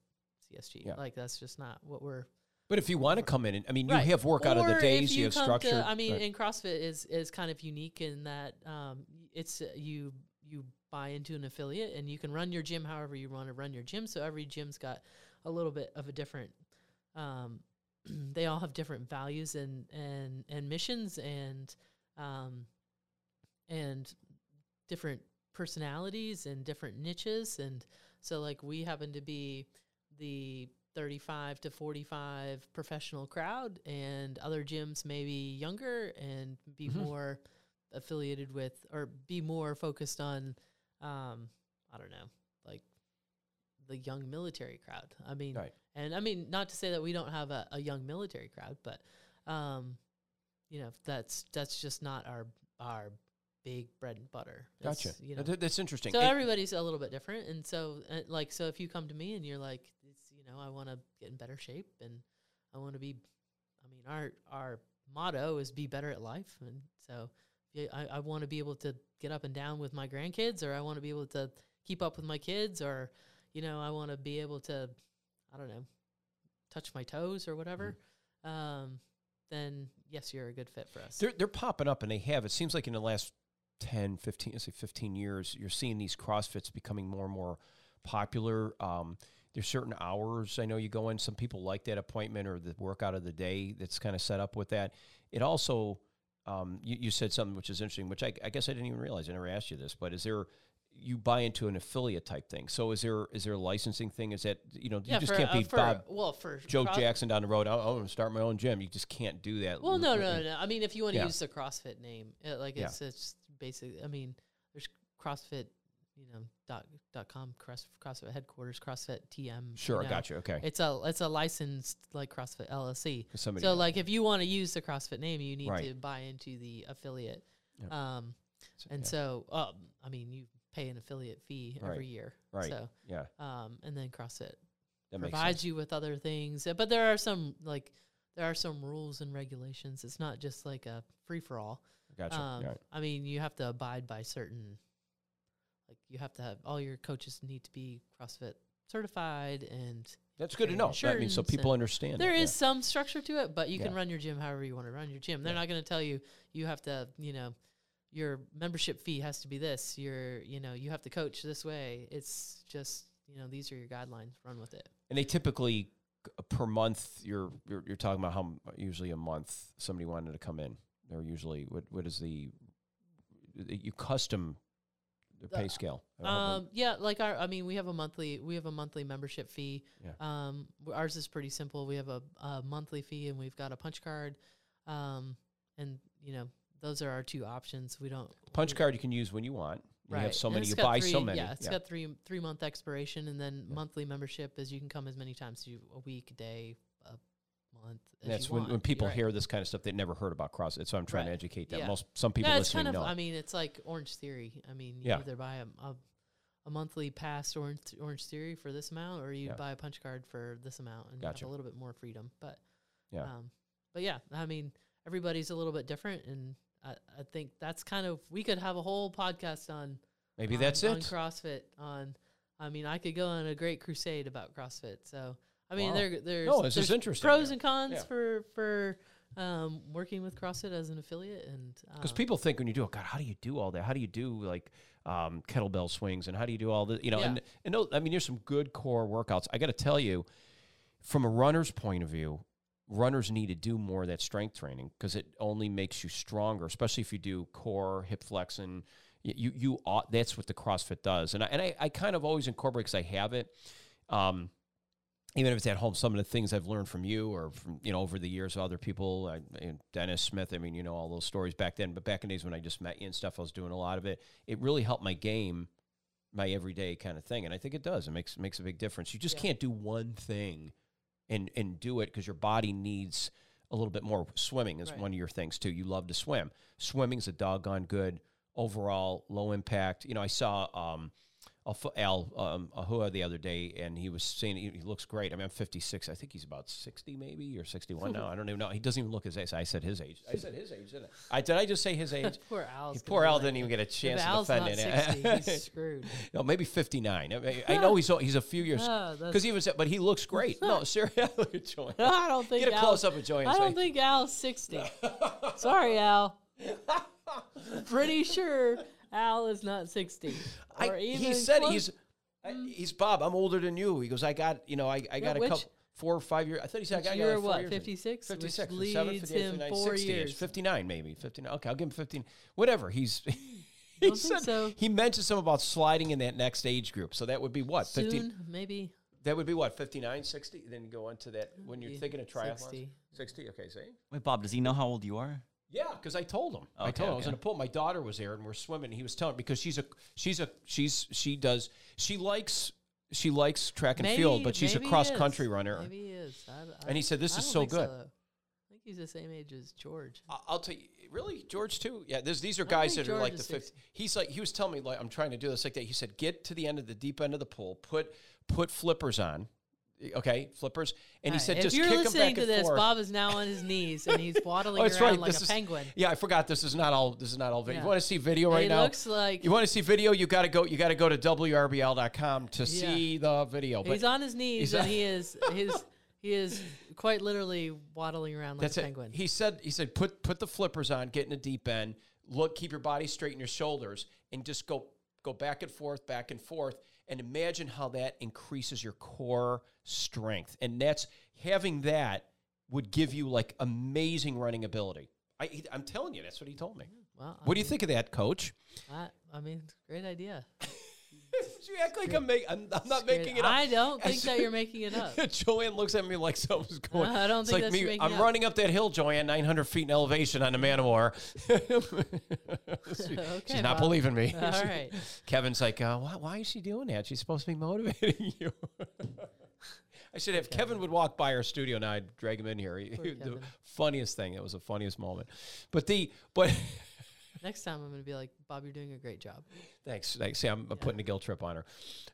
CSG. Yeah. Like that's just not what we're But if you want to come in, and I mean, Right. you have work out of the days. You, you have structure. To, I mean, right. and CrossFit is is kind of unique in that um, it's uh, you you buy into an affiliate and you can run your gym however you want to run your gym. So every gym's got a little bit of a different. Um, they all have different values and and and missions and um, and different personalities and different niches and so like we happen to be the 35 to 45 professional crowd and other gyms maybe younger and be Mhm. more affiliated with or be more focused on um i don't know like the young military crowd i mean Right. and i mean not to say that we don't have a, a young military crowd but um you know that's that's just not our our big bread and butter It's, Gotcha. you know that's interesting. so And- everybody's a little bit different, and so uh, like so if you come to me and you're like, know, I want to get in better shape and I want to be, I mean, our our motto is be better at life, and so I, I want to be able to get up and down with my grandkids, or I want to be able to keep up with my kids, or you know, I want to be able to, I don't know, touch my toes or whatever. Um, then yes, you're a good fit for us. They're, they're popping up and they have. It seems like in the last 10, 15, let's say 15 years, you're seeing these CrossFits becoming more and more popular. Um, there's certain hours I know you go in. Some people like that appointment or the workout of the day that's kind of set up with that. It also, um, you, you said something which is interesting, which I, I guess I didn't even realize. I never asked you this, but is there, you buy into an affiliate type thing. So is there is there a licensing thing? Is that, you know, you just for, can't uh, be for, Bob, well for Joe Jackson down the road. I'm going to start my own gym. You just can't do that. Well, no, no, no. I mean, if you want to Yeah. use the CrossFit name, uh, like Yeah. it's it's basically. I mean, there's CrossFit, you know, dot dot com cross, CrossFit headquarters, CrossFit TM. Sure, you I know. got you. Okay. It's a it's a licensed like CrossFit LLC. somebody So like, if you want to use the CrossFit name, you need Right. to buy into the affiliate. Yeah. Um, So- and yeah. so um, I mean, you pay an affiliate fee Right. every year. Right. So yeah, um, and then CrossFit that provides you with other things. But there are some like there are some rules and regulations. It's not just like a free for all. Gotcha. Um, yeah. I mean, you have to abide by certain like you have to have all your coaches need to be CrossFit certified and That's good to know. I mean, so people understand. there that, is some structure to it, but you can run your gym however you want to run your gym. They're Yeah. not going to tell you you have to, you know, your membership fee has to be this. Your, you know, you have to coach this way. It's just, you know, these are your guidelines. Run with it. And they typically c- per month. You're, you're you're talking about how m- usually a month somebody wanted to come in. They're usually what what is the you custom the pay scale. I don't know if Um, yeah, like our, I mean, we have a monthly, we have a monthly membership fee. Yeah. Um, ours is pretty simple. We have a, a monthly fee and we've got a punch card. Um, and you know, those are our two options. We don't punch we- card you can use when you want. You Right. have so And many. You buy three, so many. Yeah, it's got three three month expiration, and then monthly membership is you can come as many times as you a week, a day, month. As that's you when, want. when people Right. hear this kind of stuff, they never heard about CrossFit. So I'm trying to educate them. Yeah. Most some people yeah, it's listening kind of. know. I mean, it's like Orange Theory. I mean, you Yeah. either buy a, a a monthly pass to Orange Orange Theory for this amount, or you Yeah. buy a punch card for this amount, and Gotcha. have a little bit more freedom. But Yeah. um, but yeah, I mean, everybody's a little bit different, and I, I think that's kind of we could have a whole podcast on Maybe on- that's on it. CrossFit. On, I mean, I could go on a great crusade about CrossFit. So, I mean, Wow. there there's No, this is there's interesting, pros yeah. and cons Yeah. for for um, working with CrossFit as an affiliate, and Because um, people think when you do it, God, how do you do all that? How do you do like um, kettlebell swings and how do you do all the, you know, Yeah. and, and those, I mean, there's some good core workouts. I got to tell you, from a runner's point of view, runners need to do more of that strength training because it only makes you stronger, especially if you do core, hip flexing. You, you ought, that's what the CrossFit does. And I, and I, I kind of always incorporate because I have it. Um, even if it's at home, some of the things I've learned from you or from you know over the years of other people, I, Dennis Smith. I mean, you know all those stories back then. But back in days when I just met you and stuff, I was doing a lot of it. It really helped my game, my everyday kind of thing, and I think it does. It makes makes a big difference. You just Yeah. can't do one thing, and and do it because your body needs a little bit more. Swimming is Right. one of your things too. You love to swim. Swimming's a doggone good overall low impact. You know, I saw. Um, Al um, Ahua the other day, and he was saying he, he looks great. I mean, I'm 56. I think he's about 60 maybe or 61 now. I don't even know. He doesn't even look his age. I said his age. I said his age, didn't I? I did I just say his age? poor Al. Poor Al didn't even get a chance to defend it. 60, he's screwed. no, maybe 59. I, mean, I know he's he's a few years Oh, because he was, but he looks great. No, seriously, look at Joanne. I don't think Get a Al- close up of Joanne's I don't think Al's 60. Sorry, Al. Pretty sure Al is not 60. I, even he said close- he's I, he's Bob. I'm older than you. He goes, I got you know, I, I got a which- couple four or five years. I thought he said I got You're got what, 56? 56, Which 57, leads 58, him 59, four 60 years. 59 maybe, 59. Okay, I'll give him 15. Whatever. He's he Don't think said so. he mentioned something about sliding in that next age group. So that would be what? 15 Soon, maybe. That would be what? 59, 60? Then you go into that when you're thinking of triathlon. 60. 60. Okay, see? Wait, Bob, does he know how old you are? Yeah, because I told him. I told him I was in a pool. My daughter was there, and we're swimming. He was telling because she's a she's a she's she does she likes she likes track and field, but she's a cross country runner. Maybe he is. I, I- And he said, "This I is so good." though. I think he's the same age as George. I- I'll tell you, really, George too. Yeah, these are guys that are like the fifth. He's like he was telling me like I'm trying to do this like that. He said, get to the end of the deep end of the pool, put put flippers on, okay, flippers, and he said right, just you're kick them listening back to and this, forth. Bob is now on his knees and he's waddling Oh, around right. like This a is- penguin. Yeah, I forgot. This is not all. This is not all video. Yeah. You want to see video right he now? looks like you want to see video? You got to go. You got to go to wrbl.com to see the video. But he's on his knees and he is his he is quite literally waddling around like that's a it. penguin. He said. He said put put the flippers on, get in the deep end, look, keep your body straight in your shoulders, and just go go back and forth, back and forth, and imagine how that increases your core strength. And that's having that would give you like amazing running ability. I, I'm telling you, that's what he told me. well, I What do you mean, think of that, Coach? I, I mean, great idea. you act like I'm, make, I'm, I'm not making it up. I don't think that you're making it up. Joanne looks at me like something's going. I don't it's think like that's me. making I'm up. running up that hill, Joanne, 900 feet in elevation on the man of war. She's not Bob. believing me. All right. Kevin's like, uh, why, why is she doing that? She's supposed to be motivating you. I should have Kevin would walk by our studio now. I'd drag him in here. He- the funniest thing. It was the funniest moment. But the but Next time I'm going to be like, Bob, you're doing a great job. thanks. Thanks. See, I'm, I'm putting a guilt trip on her.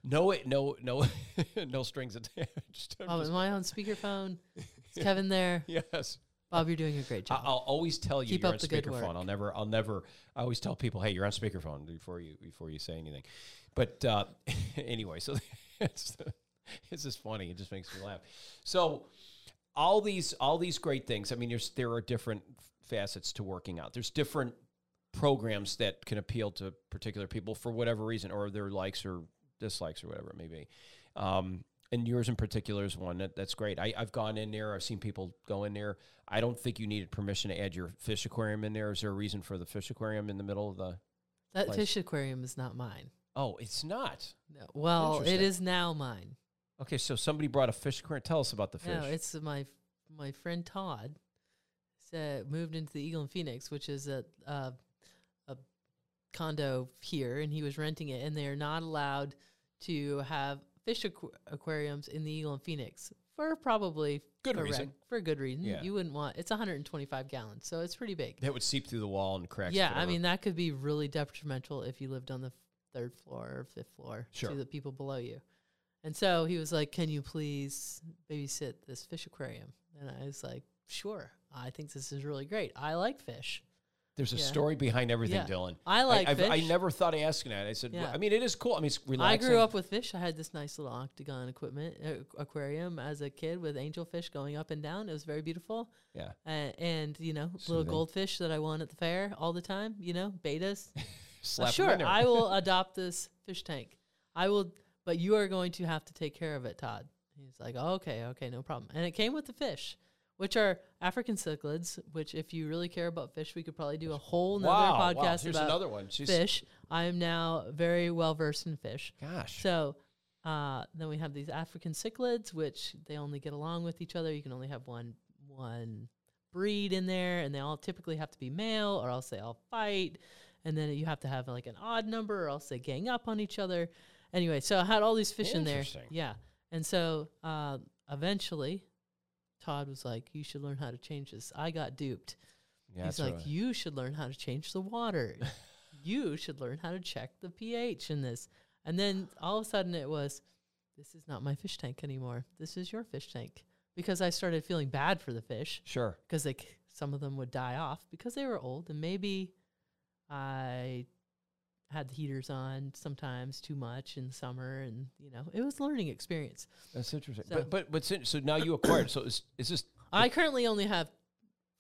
No, it- no, no, no strings attached. I'm just- am I on speakerphone? Is Kevin there? yes. Bob, you're doing a great job. I'll always tell you Keep you're on speakerphone. I'll never, I'll never. I always tell people, hey, you're on speakerphone before you before you say anything. But uh, anyway, so it's it's just funny. It just makes me laugh. So all these all these great things. I mean, there's there are different facets to working out. There's different programs that can appeal to particular people for whatever reason, or their likes or dislikes or whatever it may be. Um, and yours in particular is one that, that's great. I, I've gone in there. I've seen people go in there. I don't think you needed permission to add your fish aquarium in there. Is there a reason for the fish aquarium in the middle of the? that place. fish aquarium is not mine. Oh, it's not. No. Well, it is now mine. Okay, so somebody brought a fish aquarium. Tell us about the fish. No, it's my my friend Todd said moved into the Eagle and Phoenix, which is a a condo here, and he was renting it, and they are not allowed to have fish aqu- aquariums in the Eagle and Phoenix for probably Good for reason. for a good reason. Yeah. You wouldn't want it's 125 gallons, so it's pretty big. that would seep through the wall and crack. Yeah, I mean that could be really detrimental if you lived on the third floor or fifth floor Sure. to the people below you. And so he was like, "Can you please babysit this fish aquarium?" And I was like, "Sure. I think this is really great. I like fish. There's a Yeah. story behind everything, Yeah. Dylan. I like fish. I never thought of asking that. I said, well, I mean, it is cool. I mean, it's I grew up with fish. I had this nice little octagon equipment uh, aquarium as a kid with angelfish going up and down. It was very beautiful. Yeah. Uh, and you know, little goldfish that I won at the fair all the time. You know, bettas. Uh, sure. I will adopt this fish tank. I will, but you are going to have to take care of it, Todd. He's like, okay, okay, no problem. And it came with the fish, which are African cichlids. Which, if you really care about fish, we could probably do a whole nother wow, wow. podcast Here's about another one. She's, fish. I am now very well versed in fish. Gosh. So uh, then we have these African cichlids, which they only get along with each other. You can only have one one breed in there, and they all typically have to be male, or else they all fight. And then you have to have like an odd number, or else they gang up on each other. Anyway, so I had all these fish in there. Yeah, and so uh, eventually, Todd was like, "You should learn how to change this." I got duped. yeah, He's like, I- you should learn how to change the water. you should learn how to check the pH in this. And then all of a sudden it was, this is not my fish tank anymore. This is your fish tank. Because I started feeling bad for the fish sure. because like some of them would die off because they were old and maybe I had the heaters on sometimes too much in summer and you know it was a learning experience. That's interesting. So- But but what's in, so now you acquired. So is, is this? I currently only have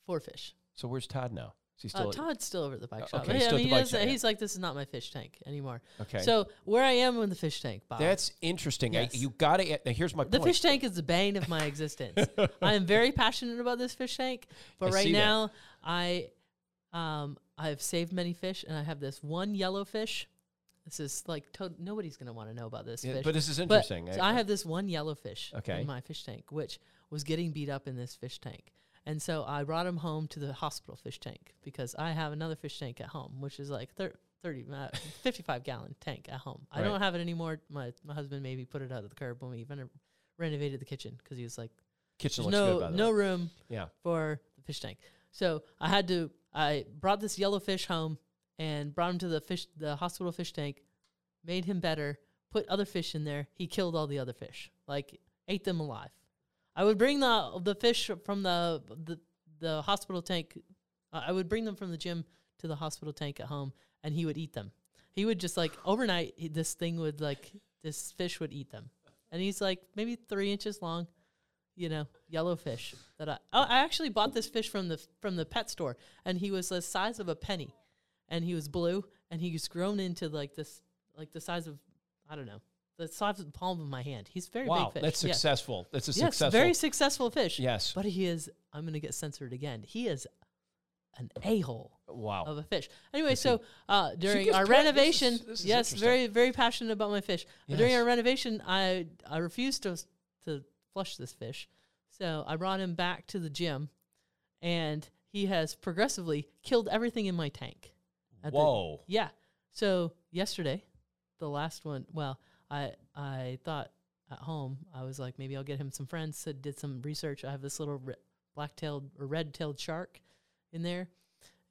four fish. So where's Todd now? Is he Uh, still? Todd's still over at the bike Uh, shop. okay, Yeah, still I at mean, the he bike shop, yeah. he's like, this is not my fish tank anymore. okay. So where I am in the fish tank, Bob. that's interesting. Yes. I, you got to. Now here's my the point. fish tank is the bane of my existence. I am very passionate about this fish tank, but I right see that. now I um I've saved many fish and I have this one yellow fish. This is like to- nobody's going to want to know about this Yeah, fish. but this is But- interesting. so I have this one yellow fish Okay. in my fish tank, which was getting beat up in this fish tank. And so I brought him home to the hospital fish tank because I have another fish tank at home, which is like thir- 30, uh, 55 gallon tank at home. I Right. don't have it anymore. My, my husband maybe put it out of the curb when we even renovated the kitchen because he was like, kitchen no, good. No way. room Yeah. for the fish tank. So I had to, I brought this yellow fish home and brought him to the fish, the hospital fish tank, made him better, put other fish in there. He killed all the other fish, like ate them alive. I would bring the the fish from the the, the hospital tank. Uh, I would bring them from the gym to the hospital tank at home, and he would eat them. He would just like overnight. This thing would like this fish would eat them, and he's like maybe three inches long, you know, yellow fish. That I oh, I actually bought this fish from the from the pet store, and he was the size of a penny, and he was blue, and he was grown into like this like the size of I don't know the size of the palm of my hand. He's very Wow, big fish. that's Yeah. successful. That's a Yes, successful. very successful fish. yes. But he is, I'm going to get censored again. He is an a hole Wow. of a fish. Anyway, so uh, during our credit. This is- renovation, this is yes, very, very passionate about my fish. But during our renovation, I I refused to to flush this fish, so I brought him back to the gym, and he has progressively killed everything in my tank. at the- Whoa. yeah. So yesterday, the last one. Well, I I thought at home I was like maybe I'll get him some friends. So did some research. I have this little re- black-tailed or red-tailed shark in there,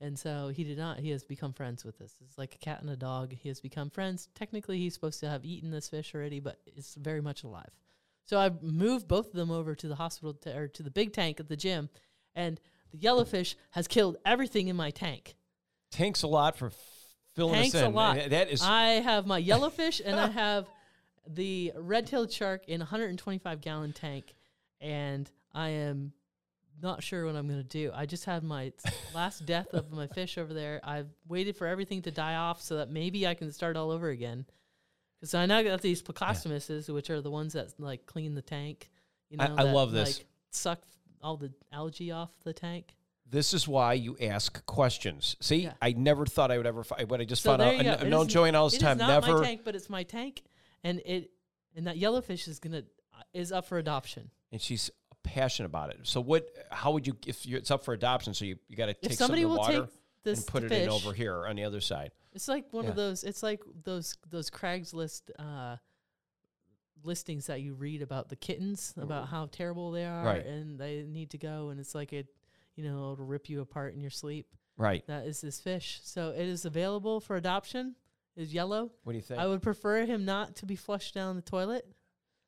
and so he did not. He has become friends with this. It's like a cat and a dog. He has become friends. Technically, he's supposed to have eaten this fish already, but it's very much alive. So I moved both of them over to the hospital to, or to the big tank at the gym, and the yellowfish has killed everything in my tank. Tanks a lot for f- filling Tanks us a lot. That is I have my yellowfish and I have the red-tailed shark in a 125 gallon tank, and I am not sure what I'm gonna do. I just had my last death of my fish over there. I've waited for everything to die off so that maybe I can start all over again. Because I now got these plecostomuses, which are the ones that like clean the tank. You know, I that, love this. Like, suck all the algae off the tank. This is why you ask questions. See, Yeah. I never thought I would ever find. But I just So found out. you. I've known Joanne all this time. Never. my tank, but it's my tank, and it and that yellowfish is gonna uh, is up for adoption. and she's passionate about it. So what? How would you? If you're, it's up for adoption, so you, you got to take If some of somebody the will water take this and put it in over here on the other side. It's like one Yeah. of those. It's like those those Craigslist uh, listings that you read about the kittens, about how terrible they are, Right. and they need to go, and it's like it, you know, it'll rip you apart in your sleep. Right. That is this fish. So it is available for adoption. Is yellow. What do you think? I would prefer him not to be flushed down the toilet.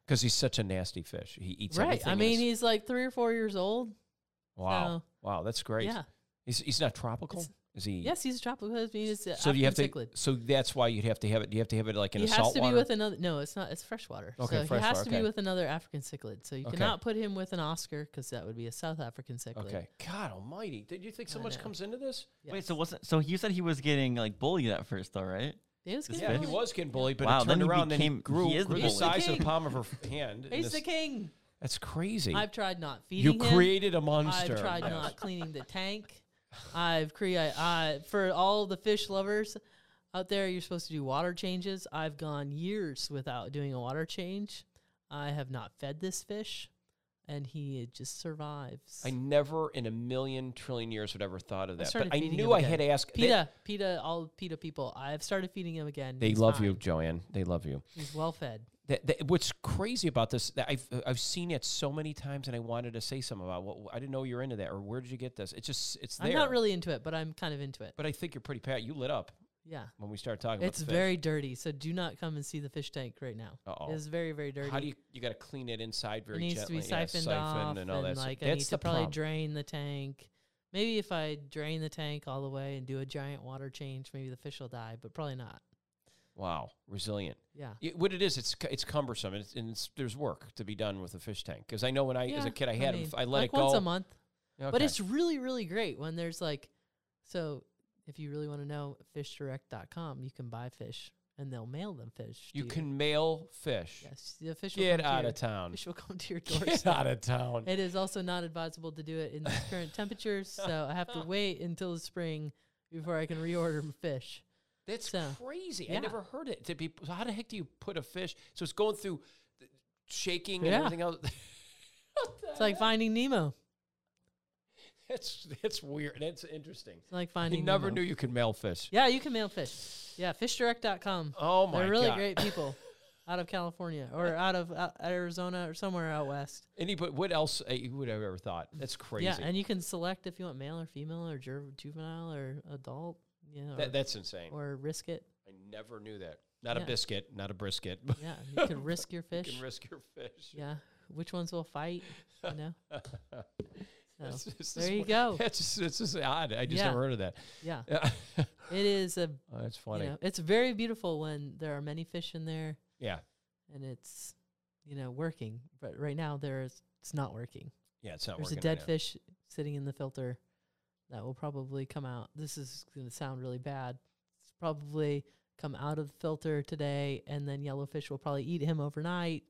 Because he's such a nasty fish. He eats right. I mean, he's like three or four years old. wow, wow, that's great. Yeah. He's he's not tropical. It's- Is he? Yes, he's a tropical. I mean, it's a So you have to? African cichlid. So that's why you'd have to have it. You have to have it like in he a has salt to water. be with another. No, it's not. It's freshwater. Okay, so he freshwater, has to okay. be with another African cichlid. So you Okay. cannot put him with an Oscar because that would be a South African cichlid. okay. God Almighty! Did you think so I much know. comes into this? Yes. Wait, so wasn't so you said he was getting like bullied at first though, right? He was This good Yeah, he was getting bullied, but Wow, it turned then he around. and he became- grew, he is the grew the bully. size of the palm of her hand. and He's the king. That's crazy. I've tried not you feeding him. You created a monster. I've tried not cleaning the tank. I've created I for all the fish lovers out there. You're supposed to do water changes. I've gone years without doing a water change. I have not fed this fish, and he just survives. I never in a million trillion years would ever thought of that. But I knew I had asked ask. they- PETA, PETA, all PETA people. I've started feeding him again. They He's love you. Joanne. They love you. He's well fed. That, that- what's crazy about this? That I've I've seen it so many times, and I wanted to say something about. What I didn't know you're into that, or where did you get this? It's just it's there. I'm not really into it, but I'm kind of into it. But I think you're pretty pat. You lit up Yeah. when we started talking. It's about the very dirty, so do not come and see the fish tank right now. Uh-oh. It's very, very dirty. How do you you got to clean it inside very it needs gently? to be yeah, siphoned siphon off, and all that. stuff. like I That's need to probably problem. drain the tank. Maybe if I drain the tank all the way and do a giant water change, maybe the fish will die, but probably not. Wow, resilient. Yeah. It, what it is, it's it's cumbersome, and, it's, and it's, there's work to be done with a fish tank. Because I know when I, as a kid, I had 'em, mean, I let like it go. once a month. But it's really, really great when there's like, so if you really want to know, fishdirect.com, you can buy fish and they'll mail them fish. to you can mail fish. Yes, the fish Get out your, of town. Fish will come to your Get doorstep. out of town. It is also not advisable to do it in these current temperatures, so I have to wait until the spring before I can reorder fish. That's So, crazy. I never heard it. To be so how the heck do you put a fish? So it's going through th- shaking and Yeah. everything else. It's like Finding Nemo. That's that's weird. That's interesting. It's like Finding never Nemo. knew you could mail fish. Yeah, you can mail fish. Yeah, fishdirect.com. Oh my They're really god! great people out of California or out of uh, Arizona or somewhere out west. Anybody? What else? Uh, you would have ever thought? That's crazy. Yeah, and you can select if you want male or female or ju- juvenile or adult. Yeah, or, that, that's insane. or risk it. I never knew that. Not a biscuit, not a brisket. Yeah, you can risk your fish. you can risk your fish. Yeah, which ones will fight? You know. So, just- there you one- go. That's just, it's just odd. I just Yeah. never heard of that. Yeah, Yeah. it is a. oh, that's You funny. know, it's very beautiful when there are many fish in there Yeah. and it's, you know, working. But right now there's it's not working. Yeah, it's not There's a dead right fish sitting in the filter that will probably come out. This is going to sound really bad. It's probably come out of the filter today, and then yellowfish will probably eat him overnight.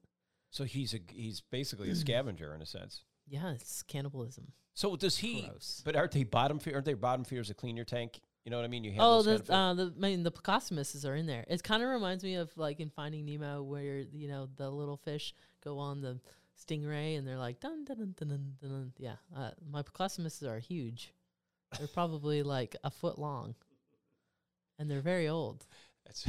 So he's a he's basically a scavenger in a sense. Yeah, it's cannibalism. So does he? Gross. But aren't they bottom feed? Aren't they bottom feeders that clean your tank? You know what I mean? You have Oh, the kind of fish? uh, the I mean the plecostomuses are in there. It kind of reminds me of like in Finding Nemo, where you know the little fish go on the stingray and they're like dun dun dun dun dun. dun. Yeah, uh, my plecostomuses are huge. They're probably like a foot long, and they're very old. that's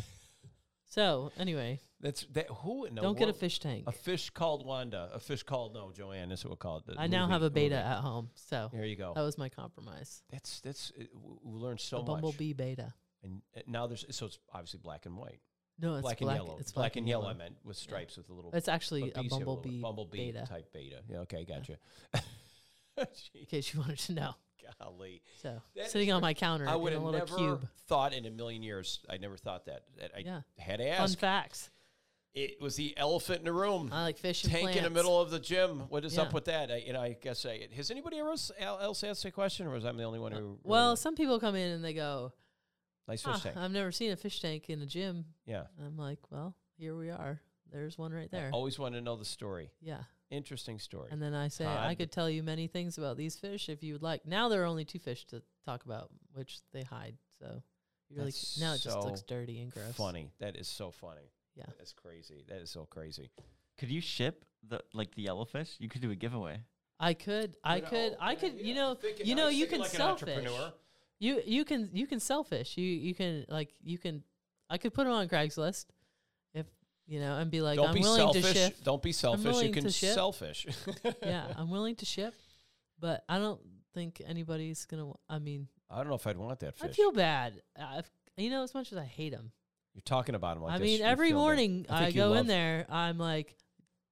So anyway, that's that. Who in the don't get a fish tank. A fish called Wanda. A fish called no Joanne. That's what we call it. the I now have a betta movie. at home, so Here you go. that was my compromise. That's that's uh, we learned so a much. bumblebee betta. And uh, now there's so it's obviously black and white. No, it's black, black, and yellow. It's black, and yellow. I meant with stripes with a little. It's actually a have bumblebee, bumblebee betta. type betta. Yeah. Okay. Gotcha. In case you wanted to know. golly. So That sitting on my counter I in would a have little never cube. thought in a million years. I never thought that. that I Yeah. had to Fun facts. It was the elephant in the room. I like fish Tank plants. in the middle of the gym. What is up with that? I, you know, I guess I, has anybody else, else asked a question, or was I the only one who? Uh, really- Well, some people come in and they go, nice fish "Ah, tank. I've never seen a fish tank in a gym. Yeah, I'm like, well, here we are. There's one right I there. always wanted to know the story. Yeah. Interesting story. And then I say, I could tell you many things about these fish if you would like. Now there are only two fish to talk about, which they hide. So you really That's c- now it just looks dirty and gross. Funny. That is so funny. Yeah. That's crazy. That is so crazy. Could you ship the like the yellowfish? You could do a giveaway. I could, I could, I could. You know, you know, you can sell fish. You you can you can sell fish. You you can like you can. I could put them on Craigslist, if you know, and be like, Don't I'm be willing selfish. to ship. Don't be selfish. You can selfish. yeah, I'm willing to ship, but I don't think anybody's gonna. I mean, I don't know if I'd want that fish. I feel bad. I've, you know, as much as I hate them. You're talking about him like I this. mean, every morning I I, go in there. I'm like,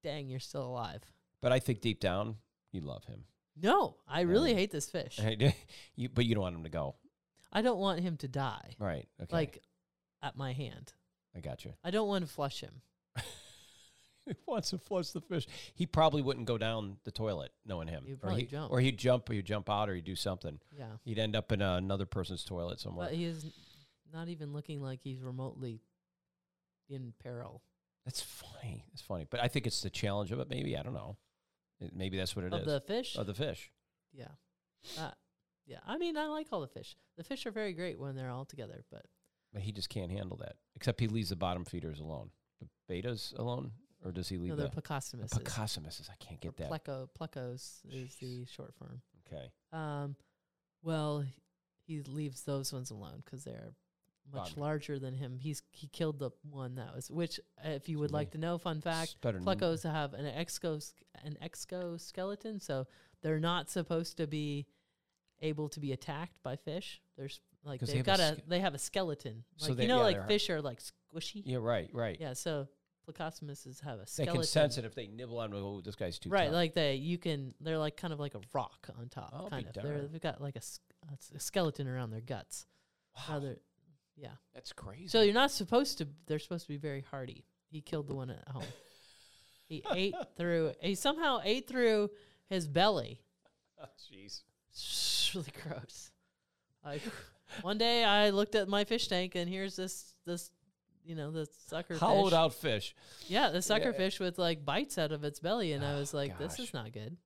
dang, you're still alive. But I think deep down, you love him. No, I really hate this fish. you, but you don't want him to go. I don't want him to die, Right. Okay. like at my hand. I got you. I don't want to flush him. He wants to flush the fish. He probably wouldn't go down the toilet, knowing him. He'd or probably he, jump. Or he'd jump, or he'd jump out, or he'd do something. Yeah, He'd end up in uh, another person's toilet somewhere. but he is not even looking like he's remotely in peril That's funny. That's funny. But I think it's the challenge of it. Maybe I don't know. It- maybe that's what it is. of the fish. of the fish. yeah, uh, yeah. I mean, I like all the fish. The fish are very great when they're all together, but But he just can't handle that. Except he leaves the bottom feeders alone. The bettas alone, or does he leave no, they're the Plecostomuses. Pocosimises? I can't Or get that. Pleco, plecos is the short form. okay. Um, well, he leaves those ones alone because they're much Bottom. larger than him. He's he killed the one that was. Which, uh, if you would like to know, fun fact: plecos have an exos an exoskeleton, so they're not supposed to be able to be attacked by fish. There's like they they've a got a ske- they have a skeleton. So Like they- you know, yeah, like fish are like squishy. Yeah, right, right. Yeah, so plecostomuses have a skeleton. They can sense it if they nibble on. Oh, this guy's too right, tough. like they you can they're like kind of like a rock on top, I'll kind be of. They're, they've got like a, s- a skeleton around their guts. Wow, yeah. that's crazy. So you're not supposed to. They're supposed to be very hardy. He killed the one at home. he ate through. He somehow ate through his belly. Oh, Jeez. It's really gross. Like one day I looked at my fish tank and here's this this you know the sucker Hollowed fish. out fish. Yeah, the sucker Yeah. fish with like bites out of its belly, and I Oh, was like, this is not good.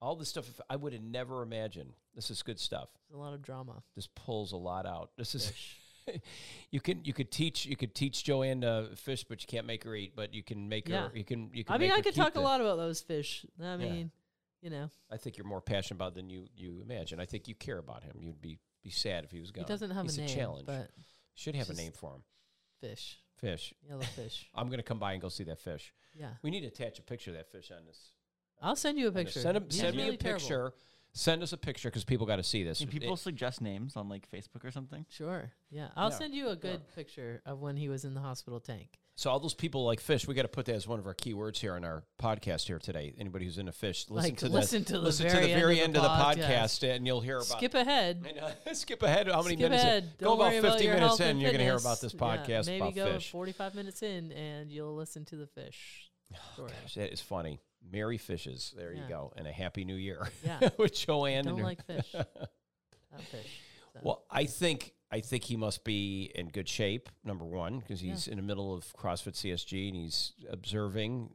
All this stuff I would have never imagined. This is good stuff. There's a lot of drama. This pulls a lot out. This is you can you could teach you could teach Joanne to fish, but you can't make her eat. But you can make Yeah. her. You can you can. I mean, I could talk a lot about those fish. I mean, you know, I think you're more passionate about than you you imagine. I think you care about him. You'd be be sad if he was gone. he gone. doesn't have He's a name, challenge. but Should have a name for him. fish, Fish. yellow fish. I'm gonna come by and go see that fish. Yeah, We need to attach a picture of that fish on this. I'll send you a picture. Send, him, He's send me really a terrible. picture. Send us a picture because people got to see this. Can people It- suggest names on like Facebook or something? Sure. Yeah, I'll Yeah. send you a good picture of when he was in the hospital tank. So all those people like fish. We got to put that as one of our keywords here in our podcast here today. Anybody who's into fish, listen Like, to listen the, to the listen very to the very end end of of the the podcast, and you'll hear about. Skip ahead. Skip ahead. How many Skip minutes? in? ahead. Go about worry about 50 minutes in, and you're gonna hear about this Yeah, podcast maybe about go fish. 45 minutes in, and you'll listen to the fish. Oh, story. Gosh, that is funny. Merry fishes. There you go, and a happy new year Yeah. with Joanne. Don't like fish. Not fish. So. Well, I think I think he must be in good shape. Number one, because Yeah. he's in the middle of CrossFit CSG and he's observing,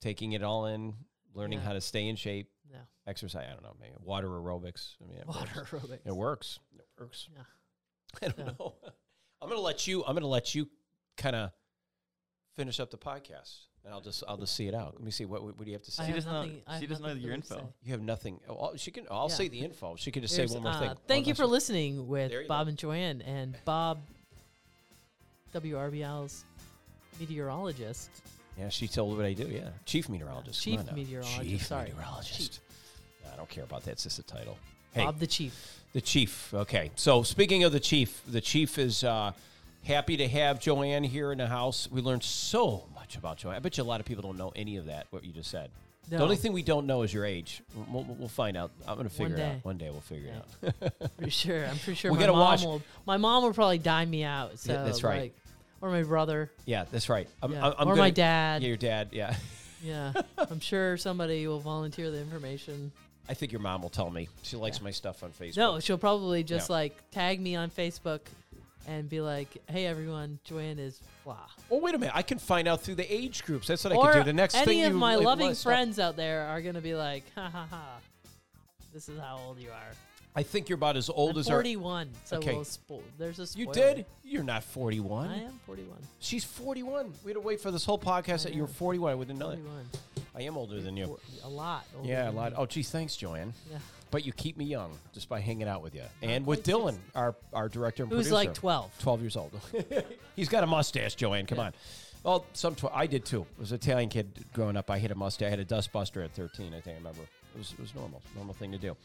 taking it all in, learning Yeah. how to stay in shape, no. exercise. I don't know, maybe water aerobics. I mean, it Water works. aerobics. It works. It works. Yeah. I don't Yeah. know. I'm gonna let you. I'm gonna let you kind of finish up the podcast, and I'll just I'll just see it out. Let me see what what do you have to I say. She have doesn't know- nothing- I she have doesn't know nothing your to info. say. You have nothing. Oh, she can. I'll Yeah. say the info. She could just There's, say one more uh, thing. Thank One you for last- listening with There you Bob go. and Joanne and Bob, WRBL's meteorologist. Yeah, she told what I do. Yeah, chief meteorologist. Come Chief on now. meteorologist, Chief sorry. meteorologist. I don't care about that. It's just a title. Hey, Bob the Chief. the chief. Okay, so speaking of the chief, the chief is uh, happy to have Joanne here in the house. We learned so much about Joanne. I bet you a lot of people don't know any of that. What you just said. The only thing we don't know is your age. We'll, we'll, find out. I'm going to figure it out. One day we'll figure Yeah. it out. Pretty sure. I'm pretty sure We my mom watch- will. My mom will probably dime me out. So Yeah, that's right. Like, or my brother. yeah, that's right. I'm, Yeah. I'm, I'm or gonna, my dad. Yeah, your dad. Yeah. Yeah. I'm sure somebody will volunteer the information. I think your mom will tell me. She likes my stuff on Facebook. No, she'll probably just like tag me on Facebook and be like, "Hey everyone, Joanne is blah." Well, wait a minute. I can find out through the age groups. That's what I or can do. The next any thing of you my loving friends out there are gonna be like, "Ha ha ha." This is how old you are. I think you're about as old I'm as our. 41. So Okay. we'll spo- there's a You did? You're not 41. I am 41. She's 41. We had to wait for this whole podcast I that you were 41. I wouldn't know that. 41. I am older than you. A lot. older Yeah, a lot. me. Oh, gee, thanks, Joanne. Yeah. But you keep me young just by hanging out with you. and with Dylan, our, our director and producer. Who's producer. like 12. 12 years old. He's got a mustache, Joanne. Come on. Well, some tw- I did too. I was an Italian kid growing up. I had a mustache. I had a dustbuster at 13, I think I remember. It was, it was normal, normal thing to do.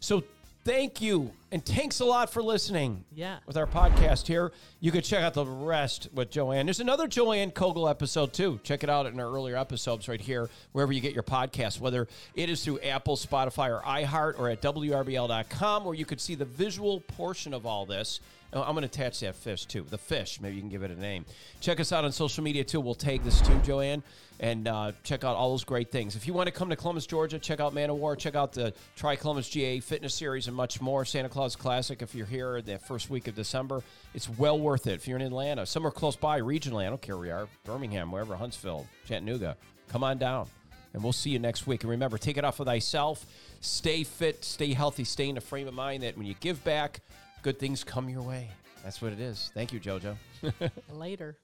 So Thank you. And thanks a lot for listening. Yeah. With our podcast here. You can check out the rest with Joanne. There's another Joanne Cogle episode too. Check it out in our earlier episodes right here, wherever you get your podcast, whether it is through Apple, Spotify, or iHeart, or at WRBL.com, where you could see the visual portion of all this. Oh, I'm going to attach that fish too. The fish. Maybe you can give it a name. Check us out on social media too. We'll tag this too, Joanne, and uh, check out all those great things. If you want to come to Columbus, Georgia, check out Man of War. Check out the Tri Columbus GA Fitness Series and much more. Santa Claus Classic. If you're here the first week of December, it's well worth it. If you're in Atlanta, somewhere close by, regionally, I don't care where you are, Birmingham, wherever, Huntsville, Chattanooga, come on down. And we'll see you next week. And remember, take it off of thyself. Stay fit, stay healthy, stay in a frame of mind that when you give back, good things come your way. That's what it is. Thank you, JoJo. Later.